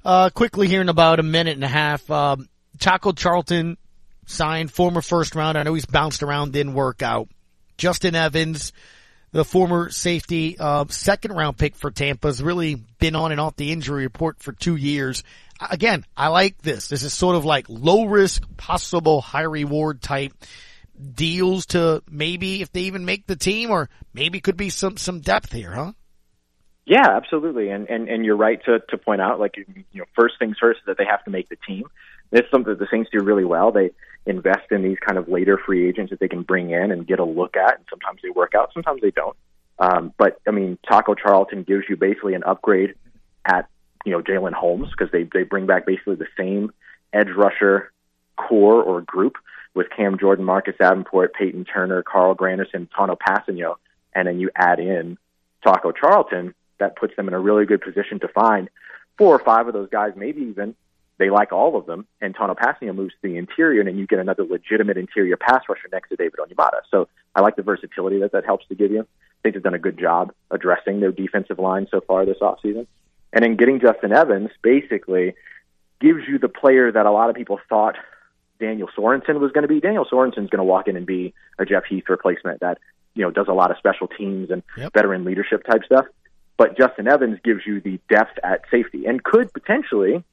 Uh, quickly here in about a minute and a half, um, Taco Charlton signed former first round. I know he's bounced around, didn't work out. Justin Evans, the former safety, uh, second round pick for Tampa, has really been on and off the injury report for two years. Again, I like this. This is sort of like low risk, possible high reward type deals to maybe if they even make the team or maybe could be some, some depth here, huh? Yeah, absolutely, and and and you're right to to point out like you know first things first is that they have to make the team. It's something that the Saints do really well. They invest in these kind of later free agents that they can bring in and get a look at, and sometimes they work out, sometimes they don't. Um, but I mean, Taco Charlton gives you basically an upgrade at you know Jalyn Holmes because they they bring back basically the same edge rusher core or group with Cam Jordan, Marcus Davenport, Payton Turner, Carl Granderson, Tanoh Kpassagnon, and then you add in Taco Charlton. That puts them in a really good position to find four or five of those guys, maybe even they like all of them, and Tanoh Kpassagnon moves to the interior, and then you get another legitimate interior pass rusher next to David Onyemata. So I like the versatility that that helps to give you. I think they've done a good job addressing their defensive line so far this offseason. And then getting Justin Evans basically gives you the player that a lot of people thought Daniel Sorensen was going to be. Daniel Sorensen's going to walk in and be a Jeff Heath replacement that, you know, does a lot of special teams and veteran leadership type stuff. But Justin Evans gives you the depth at safety and could potentially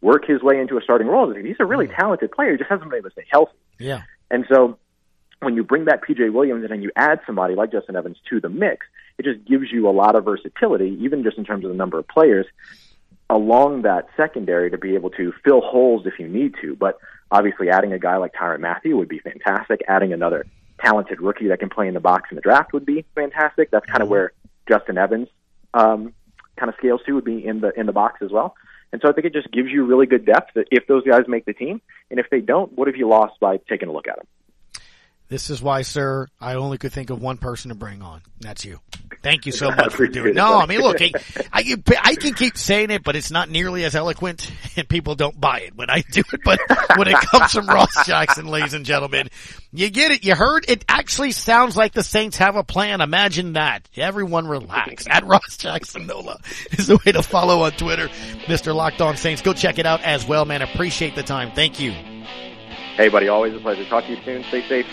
work his way into a starting role. He's a really mm. talented player. He just hasn't been able to stay healthy. Yeah. And so when you bring back PJ Williams and then you add somebody like Justin Evans to the mix, it just gives you a lot of versatility, even just in terms of the number of players along that secondary to be able to fill holes if you need to. But obviously adding a guy like Tyrann Mathieu would be fantastic. Adding another talented rookie that can play in the box in the draft would be fantastic. That's kind of where Justin Evans um, kind of scales to would be in the in the box as well. And so I think it just gives you really good depth if those guys make the team, and if they don't, what have you lost by taking a look at them? This is why, sir, I only could think of one person to bring on. That's you. Thank you so much for doing it. No. I mean, look, I, I, can- I can keep saying it, but it's not nearly as eloquent and people don't buy it when I do it. But when it comes from Ross Jackson, ladies and gentlemen, you get it. You heard it actually sounds like the Saints have a plan. Imagine that. Everyone relax. At Ross Jackson Nola is the way to follow on Twitter. Mr. Locked On Saints. Go check it out as well, man. Appreciate the time. Thank you. Hey, buddy, always a pleasure. Talk to you soon. Stay safe.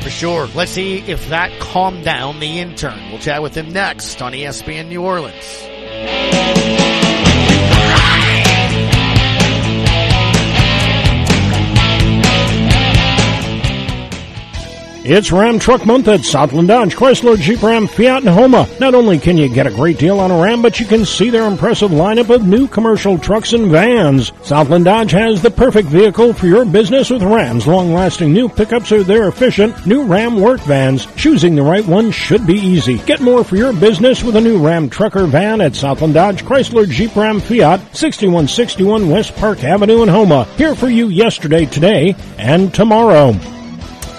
For sure. Let's see if that calmed down the intern. We'll chat with him next on ESPN New Orleans. It's Ram Truck Month at Southland Dodge, Chrysler, Jeep Ram, Fiat, and Houma. Not only can you get a great deal on a Ram, but you can see their impressive lineup of new commercial trucks and vans. Southland Dodge has the perfect vehicle for your business with Ram's long-lasting new pickups or their efficient new Ram work vans. Choosing the right one should be easy. Get more for your business with a new Ram trucker van at Southland Dodge, Chrysler, Jeep Ram, Fiat, 6161 West Park Avenue in Houma. Here for you yesterday, today, and tomorrow.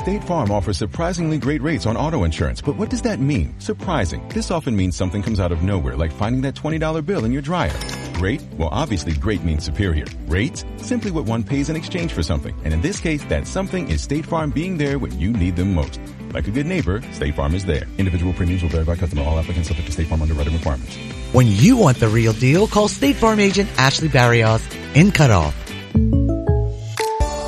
State Farm offers surprisingly great rates on auto insurance, but what does that mean? Surprising. This often means something comes out of nowhere, like finding that $20 bill in your dryer. Great? Well, obviously great means superior. Rates? Simply what one pays in exchange for something. And in this case, that something is State Farm being there when you need them most. Like a good neighbor, State Farm is there. Individual premiums will vary by customer. All applicants subject to State Farm underwriting requirements. When you want the real deal, call State Farm agent Ashley Barrios in Cutoff.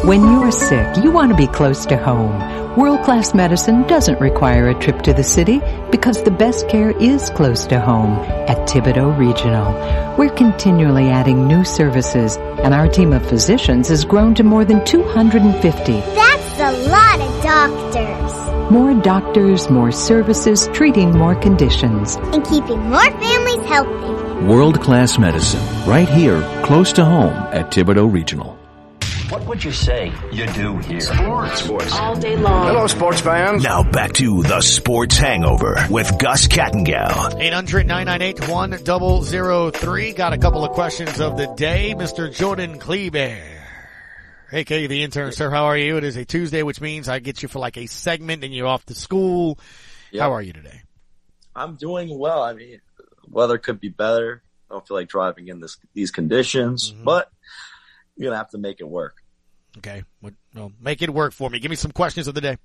When you're sick, you want to be close to home. World class medicine doesn't require a trip to the city because the best care is close to home at Thibodaux Regional. We're continually adding new services and our team of physicians has grown to more than 250. That's a lot of doctors. More doctors, more services, treating more conditions. And keeping more families healthy. World class medicine, right here, close to home at Thibodaux Regional. What would you say you do here? Sports. Sports. All day long. Hello, sports fans. Now back to the Sports Hangover with Gus Kattengell. 800-998-1003. Got a couple of questions of the day. Mr. Jordan Kleber. aka the intern, sir. How are you? It is a Tuesday, which means I get you for like a segment and you're off to school. Yep. How are you today? I'm doing well. I mean, weather could be better. I don't feel like driving in this, these conditions, Mm-hmm. but you're going to have to make it work. Okay. Well, make it work for me. Give me some questions of the day.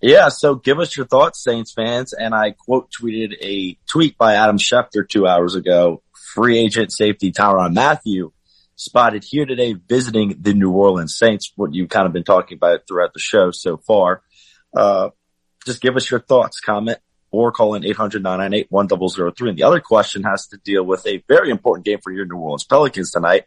Yeah, so give us your thoughts, Saints fans. And I quote tweeted a tweet by Adam Schefter two hours ago. Free agent safety Tyrann Mathieu spotted here today visiting the New Orleans Saints, what you've kind of been talking about throughout the show so far. Uh, just give us your thoughts, comment, or call in 800-998-1003. And the other question has to deal with a very important game for your New Orleans Pelicans tonight.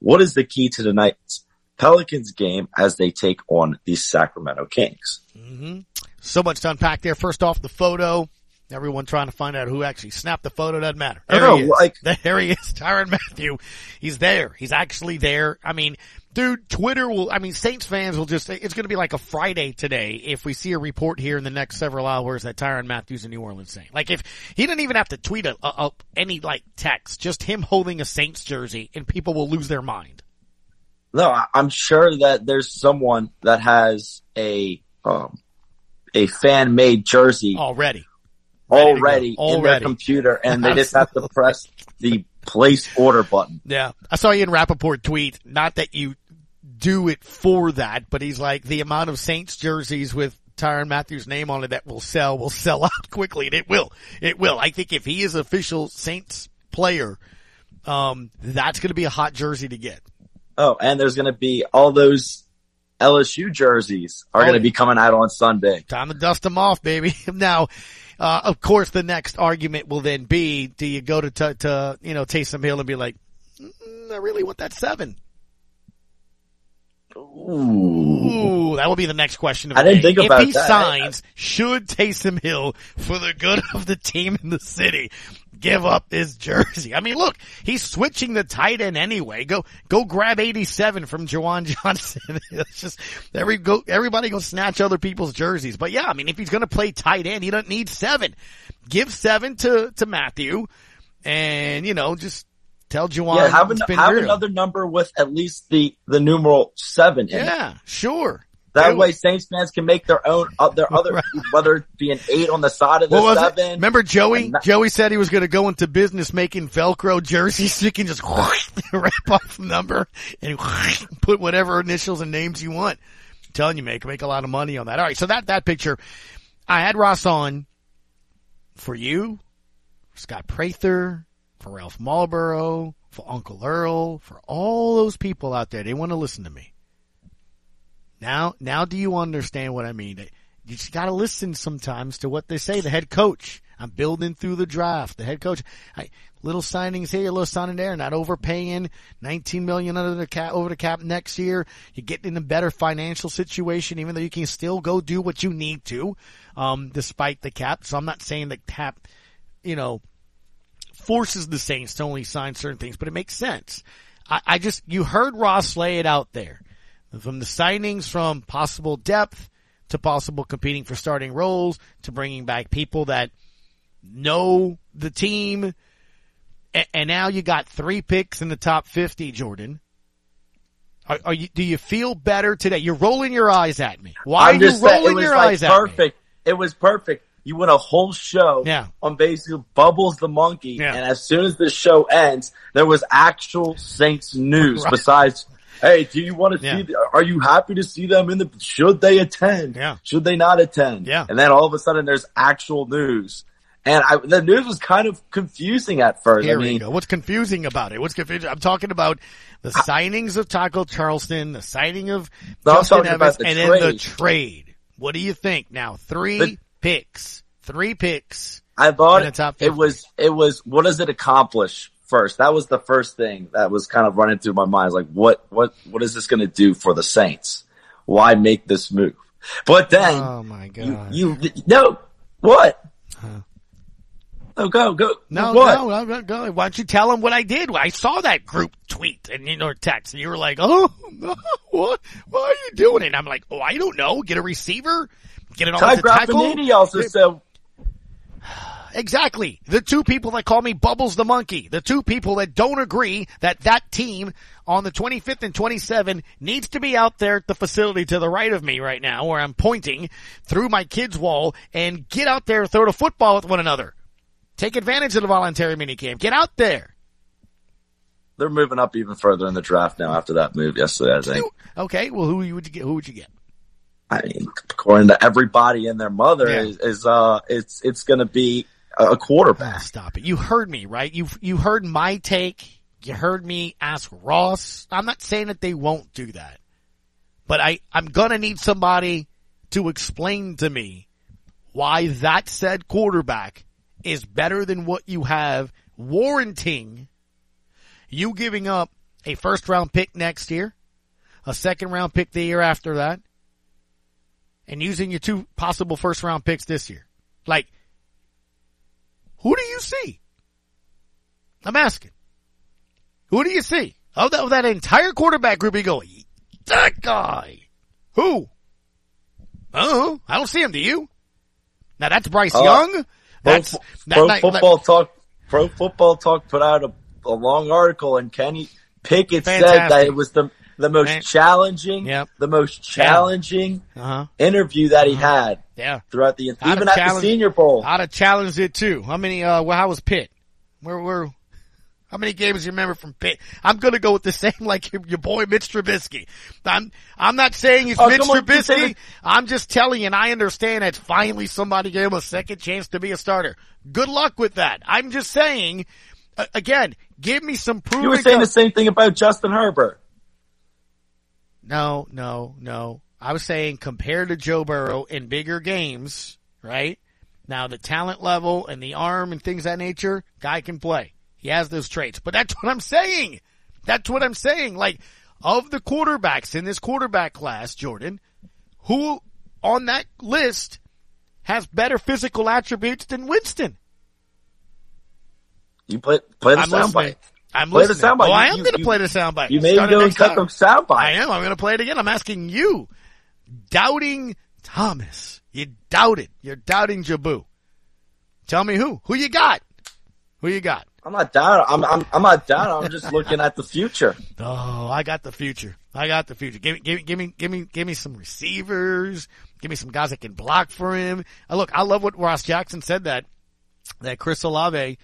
What is the key to tonight's Pelicans game as they take on the Sacramento Kings? Mm-hmm. So much to unpack there. First off, the photo. Everyone trying to find out who actually snapped the photo doesn't matter. There know, he is. like- there he is, Tyrann Mathieu. He's there. He's actually there. I mean, dude, Twitter will. I mean, Saints fans will just. Say it's going to be like a Friday today if we see a report here in the next several hours that Tyrann Mathieu's a New Orleans Saint. Like if he didn't even have to tweet a, a, a any like text, just him holding a Saints jersey, and people will lose their mind. No, I- I'm sure that there's someone that has a um, a fan made jersey already already, go. in their computer, and they just have to press the place order button. Yeah. I saw Ian Rapoport tweet, not that you do it for that, but he's like, the amount of Saints jerseys with Tyrann Mathieu's name on it that will sell will sell out quickly, and it will. It will. I think if he is official Saints player, um, that's going to be a hot jersey to get. Oh, and there's going to be all those LSU jerseys are Oh, going to be coming out on Sunday. Time to dust them off, baby. Now, uh, of course, the next argument will then be: Do you go to to, to you know Taysom Hill and be like, mm, I really want that seven? Ooh, that will be the next question. Of I the didn't day. think about that. if he signs, should Taysom Hill, for the good of the team in the city, give up his jersey? I mean, look, he's switching the tight end anyway. Go, go grab 87 from Juwan Johnson. it's just, every, go, everybody go snatch other people's jerseys. But yeah, I mean, if he's going to play tight end, he doesn't need seven. Give seven to, to Mathieu and, you know, just tell Juwan. yeah, have, an, have another number with at least the the numeral seven. In it. Yeah, sure. That way. Saints fans can make their own, uh, their other, whether it be an eight on the side of the What was it? seven. Remember Joey? That- Joey said he was going to go into business making Velcro jerseys so you can just wrap off the number and put whatever initials and names you want. I'm telling you, make make a lot of money on that. All right, so that that picture, I had Ross on for you, Scott Prather, for Ralph Marlboro, for Uncle Earl, for all those people out there. They want to listen to me. Now, now do you understand what I mean? You just gotta listen sometimes to what they say. The head coach. I'm building through the draft. The head coach. I, little signings here, little signing there, not overpaying. 19 million under the cap, over the cap next year. You're getting in a better financial situation, even though you can still go do what you need to, um, despite the cap. So I'm not saying the cap, you know, forces the Saints to only sign certain things, but it makes sense. I, I just, you heard Ross lay it out there. From the signings, from possible depth, to possible competing for starting roles to bringing back people that know the team. And, now you got three picks in the top 50, Jordan. Are, are you, do you feel better today? You're rolling your eyes at me. Why I'm are you rolling your like eyes at me? perfect. It was perfect. You went a whole show Yeah. on basically Bubbles the monkey, Yeah. and as soon as the show ends, there was actual Saints news Right. besides. Hey, do you want to Yeah. see? The, are you happy to see them in the? Should they attend? Yeah. Should they not attend? Yeah. And then all of a sudden, there's actual news, and I, the news was kind of confusing at first. Here I we go. What's confusing about it? What's confusing? I'm talking about the signings of Taco Charlton, the signing of No, Justin Evans, the and then the trade. trade. What do you think now? Three The- picks, three picks. I thought top it was it was what does it accomplish first? That was the first thing that was kind of running through my mind. Like what what what is this going to do for the Saints? Why make this move? But then Oh my god! you no what? Oh, go go. no, what? no, no, go. Why don't you tell them what I did? I saw that group tweet and you know text, and you were like, "Oh, no, what? Why are you doing it?" And I'm like, "Oh, I don't know. Get a receiver, get an Ty offensive tackle." Graffagnini also said Exactly. The two people that call me Bubbles the Monkey. The two people that don't agree that that team on the 25th and 27 needs to be out there at the facility to the right of me right now where I'm pointing through my kids wall and get out there throw the football with one another. Take advantage of the voluntary minicamp. Get out there. they're moving up even further in the draft now after that move yesterday. I think. Okay. Well, who would you get? Who would you get? I mean, according to everybody and their mother, Yeah. is, is uh, it's it's going to be a quarterback. Stop it. You heard me, right? You you heard my take. You heard me ask Ross. I'm not saying that they won't do that. But I, I'm gonna need somebody to explain to me why that said quarterback is better than what you have warranting you giving up a first round pick next year, a second round pick the year after that, and using your two possible first round picks this year. Like, who do you see? I'm asking. Who do you see? Of that, of that entire quarterback group, you go, that guy. Who? Oh, I don't see him. Do you? Now that's Bryce Uh, Young. Pro, That's Fo- that- Pro that- Football Talk. Pro Football Talk put out a, a long article, and Kenny Pickett said that it was the the most Fan- challenging, Yep. the most challenging Uh-huh. interview that he had Yeah. throughout the I'd even at the Senior Bowl. I'd have challenged it too. How many, uh, well, how was Pitt? Where were, how many games do you remember from Pitt? I'm gonna go with the same like your, your boy Mitch Trubisky. I'm, I'm not saying it's Oh, Mitch Trubisky. I'm just telling you and I understand that finally somebody gave him a second chance to be a starter. Good luck with that. I'm just saying, uh, again, give me some proof. You were saying the same thing about Justin Herbert. No, no, no. I was saying compared to Joe Burrow in bigger games, right? Now the talent level and the arm and things of that nature, guy can play. He has those traits. But that's what I'm saying. That's what I'm saying. Like, of the quarterbacks in this quarterback class, Jordan, who on that list has better physical attributes than Winston? You play play the soundbite. I'm Play the listening. soundbite. Oh, I am going to play the soundbite. You made go cut the soundbite. I am. I'm going to play it again. I'm asking you, doubting Thomas. You doubted. You're doubting Jabu. Tell me who? Who you got? Who you got? I'm not down. I'm I'm I'm not down. I'm just looking at the future. Oh, I got the future. I got the future. Give me, give me, give me, give me, give me some receivers. Give me some guys that can block for him. Uh, look, I love what Ross Jackson said that that Chris Olave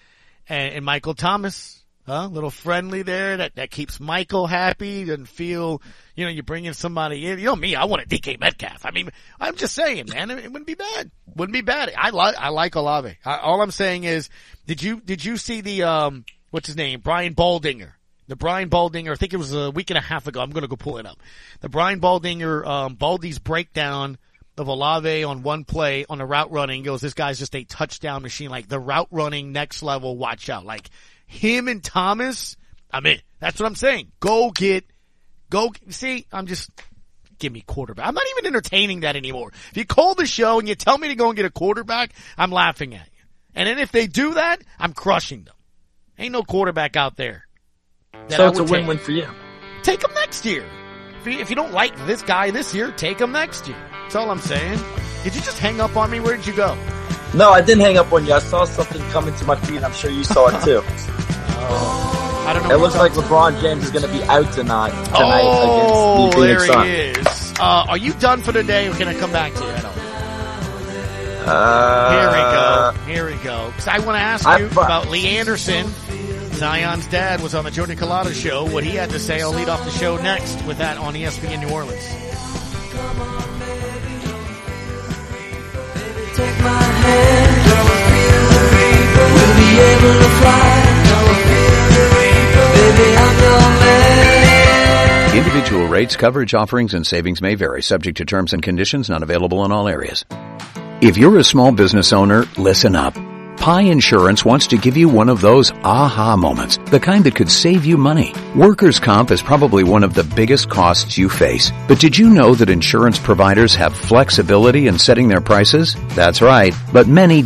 and, and Michael Thomas, huh? A little friendly there that that keeps Michael happy. Doesn't feel, you know, you're bringing somebody in. You know me, I want a DK Metcalf. I mean, I'm just saying, man, it, it wouldn't be bad. Wouldn't be bad. I like I like Olave. I, all I'm saying is, did you did you see the um what's his name Brian Baldinger? The Brian Baldinger, I think it was a week and a half ago. I'm going to go pull it up. The Brian Baldinger, um, Baldy's breakdown of Olave on one play on a route running goes, this guy's just a touchdown machine. Like the route running next level, watch out. Like him and Thomas, I'm in. That's what I'm saying. Go get, go, see, I'm just, give me quarterback. I'm not even entertaining that anymore. If you call the show and you tell me to go and get a quarterback, I'm laughing at you. And then if they do that, I'm crushing them. Ain't no quarterback out there. So it's a win-win for you. Take him next year. If you, if you don't like this guy this year, take him next year. That's all I'm saying. Did you just hang up on me? Where'd you go? No, I didn't hang up on you. I saw something coming to my feed. I'm sure you saw it too. I don't know. It looks like LeBron James is going to be out tonight. Tonight Oh, against the there Phoenix Suns. he is. Uh, are you done for the day, or can I come back to you? I don't. Uh, Here we go. Here we go. 'Cause I want to ask I- you about Lee Anderson. Zion's dad was on the Jordan Collada show. What he had to say, I'll lead off the show next with that on ESPN New Orleans. Individual rates, coverage offerings, and savings may vary, subject to terms and conditions not available in all areas. If you're a small business owner, listen up. Pie Insurance wants to give you one of those aha moments, the kind that could save you money. Workers' comp is probably one of the biggest costs you face. But did you know that insurance providers have flexibility in setting their prices? That's right, but many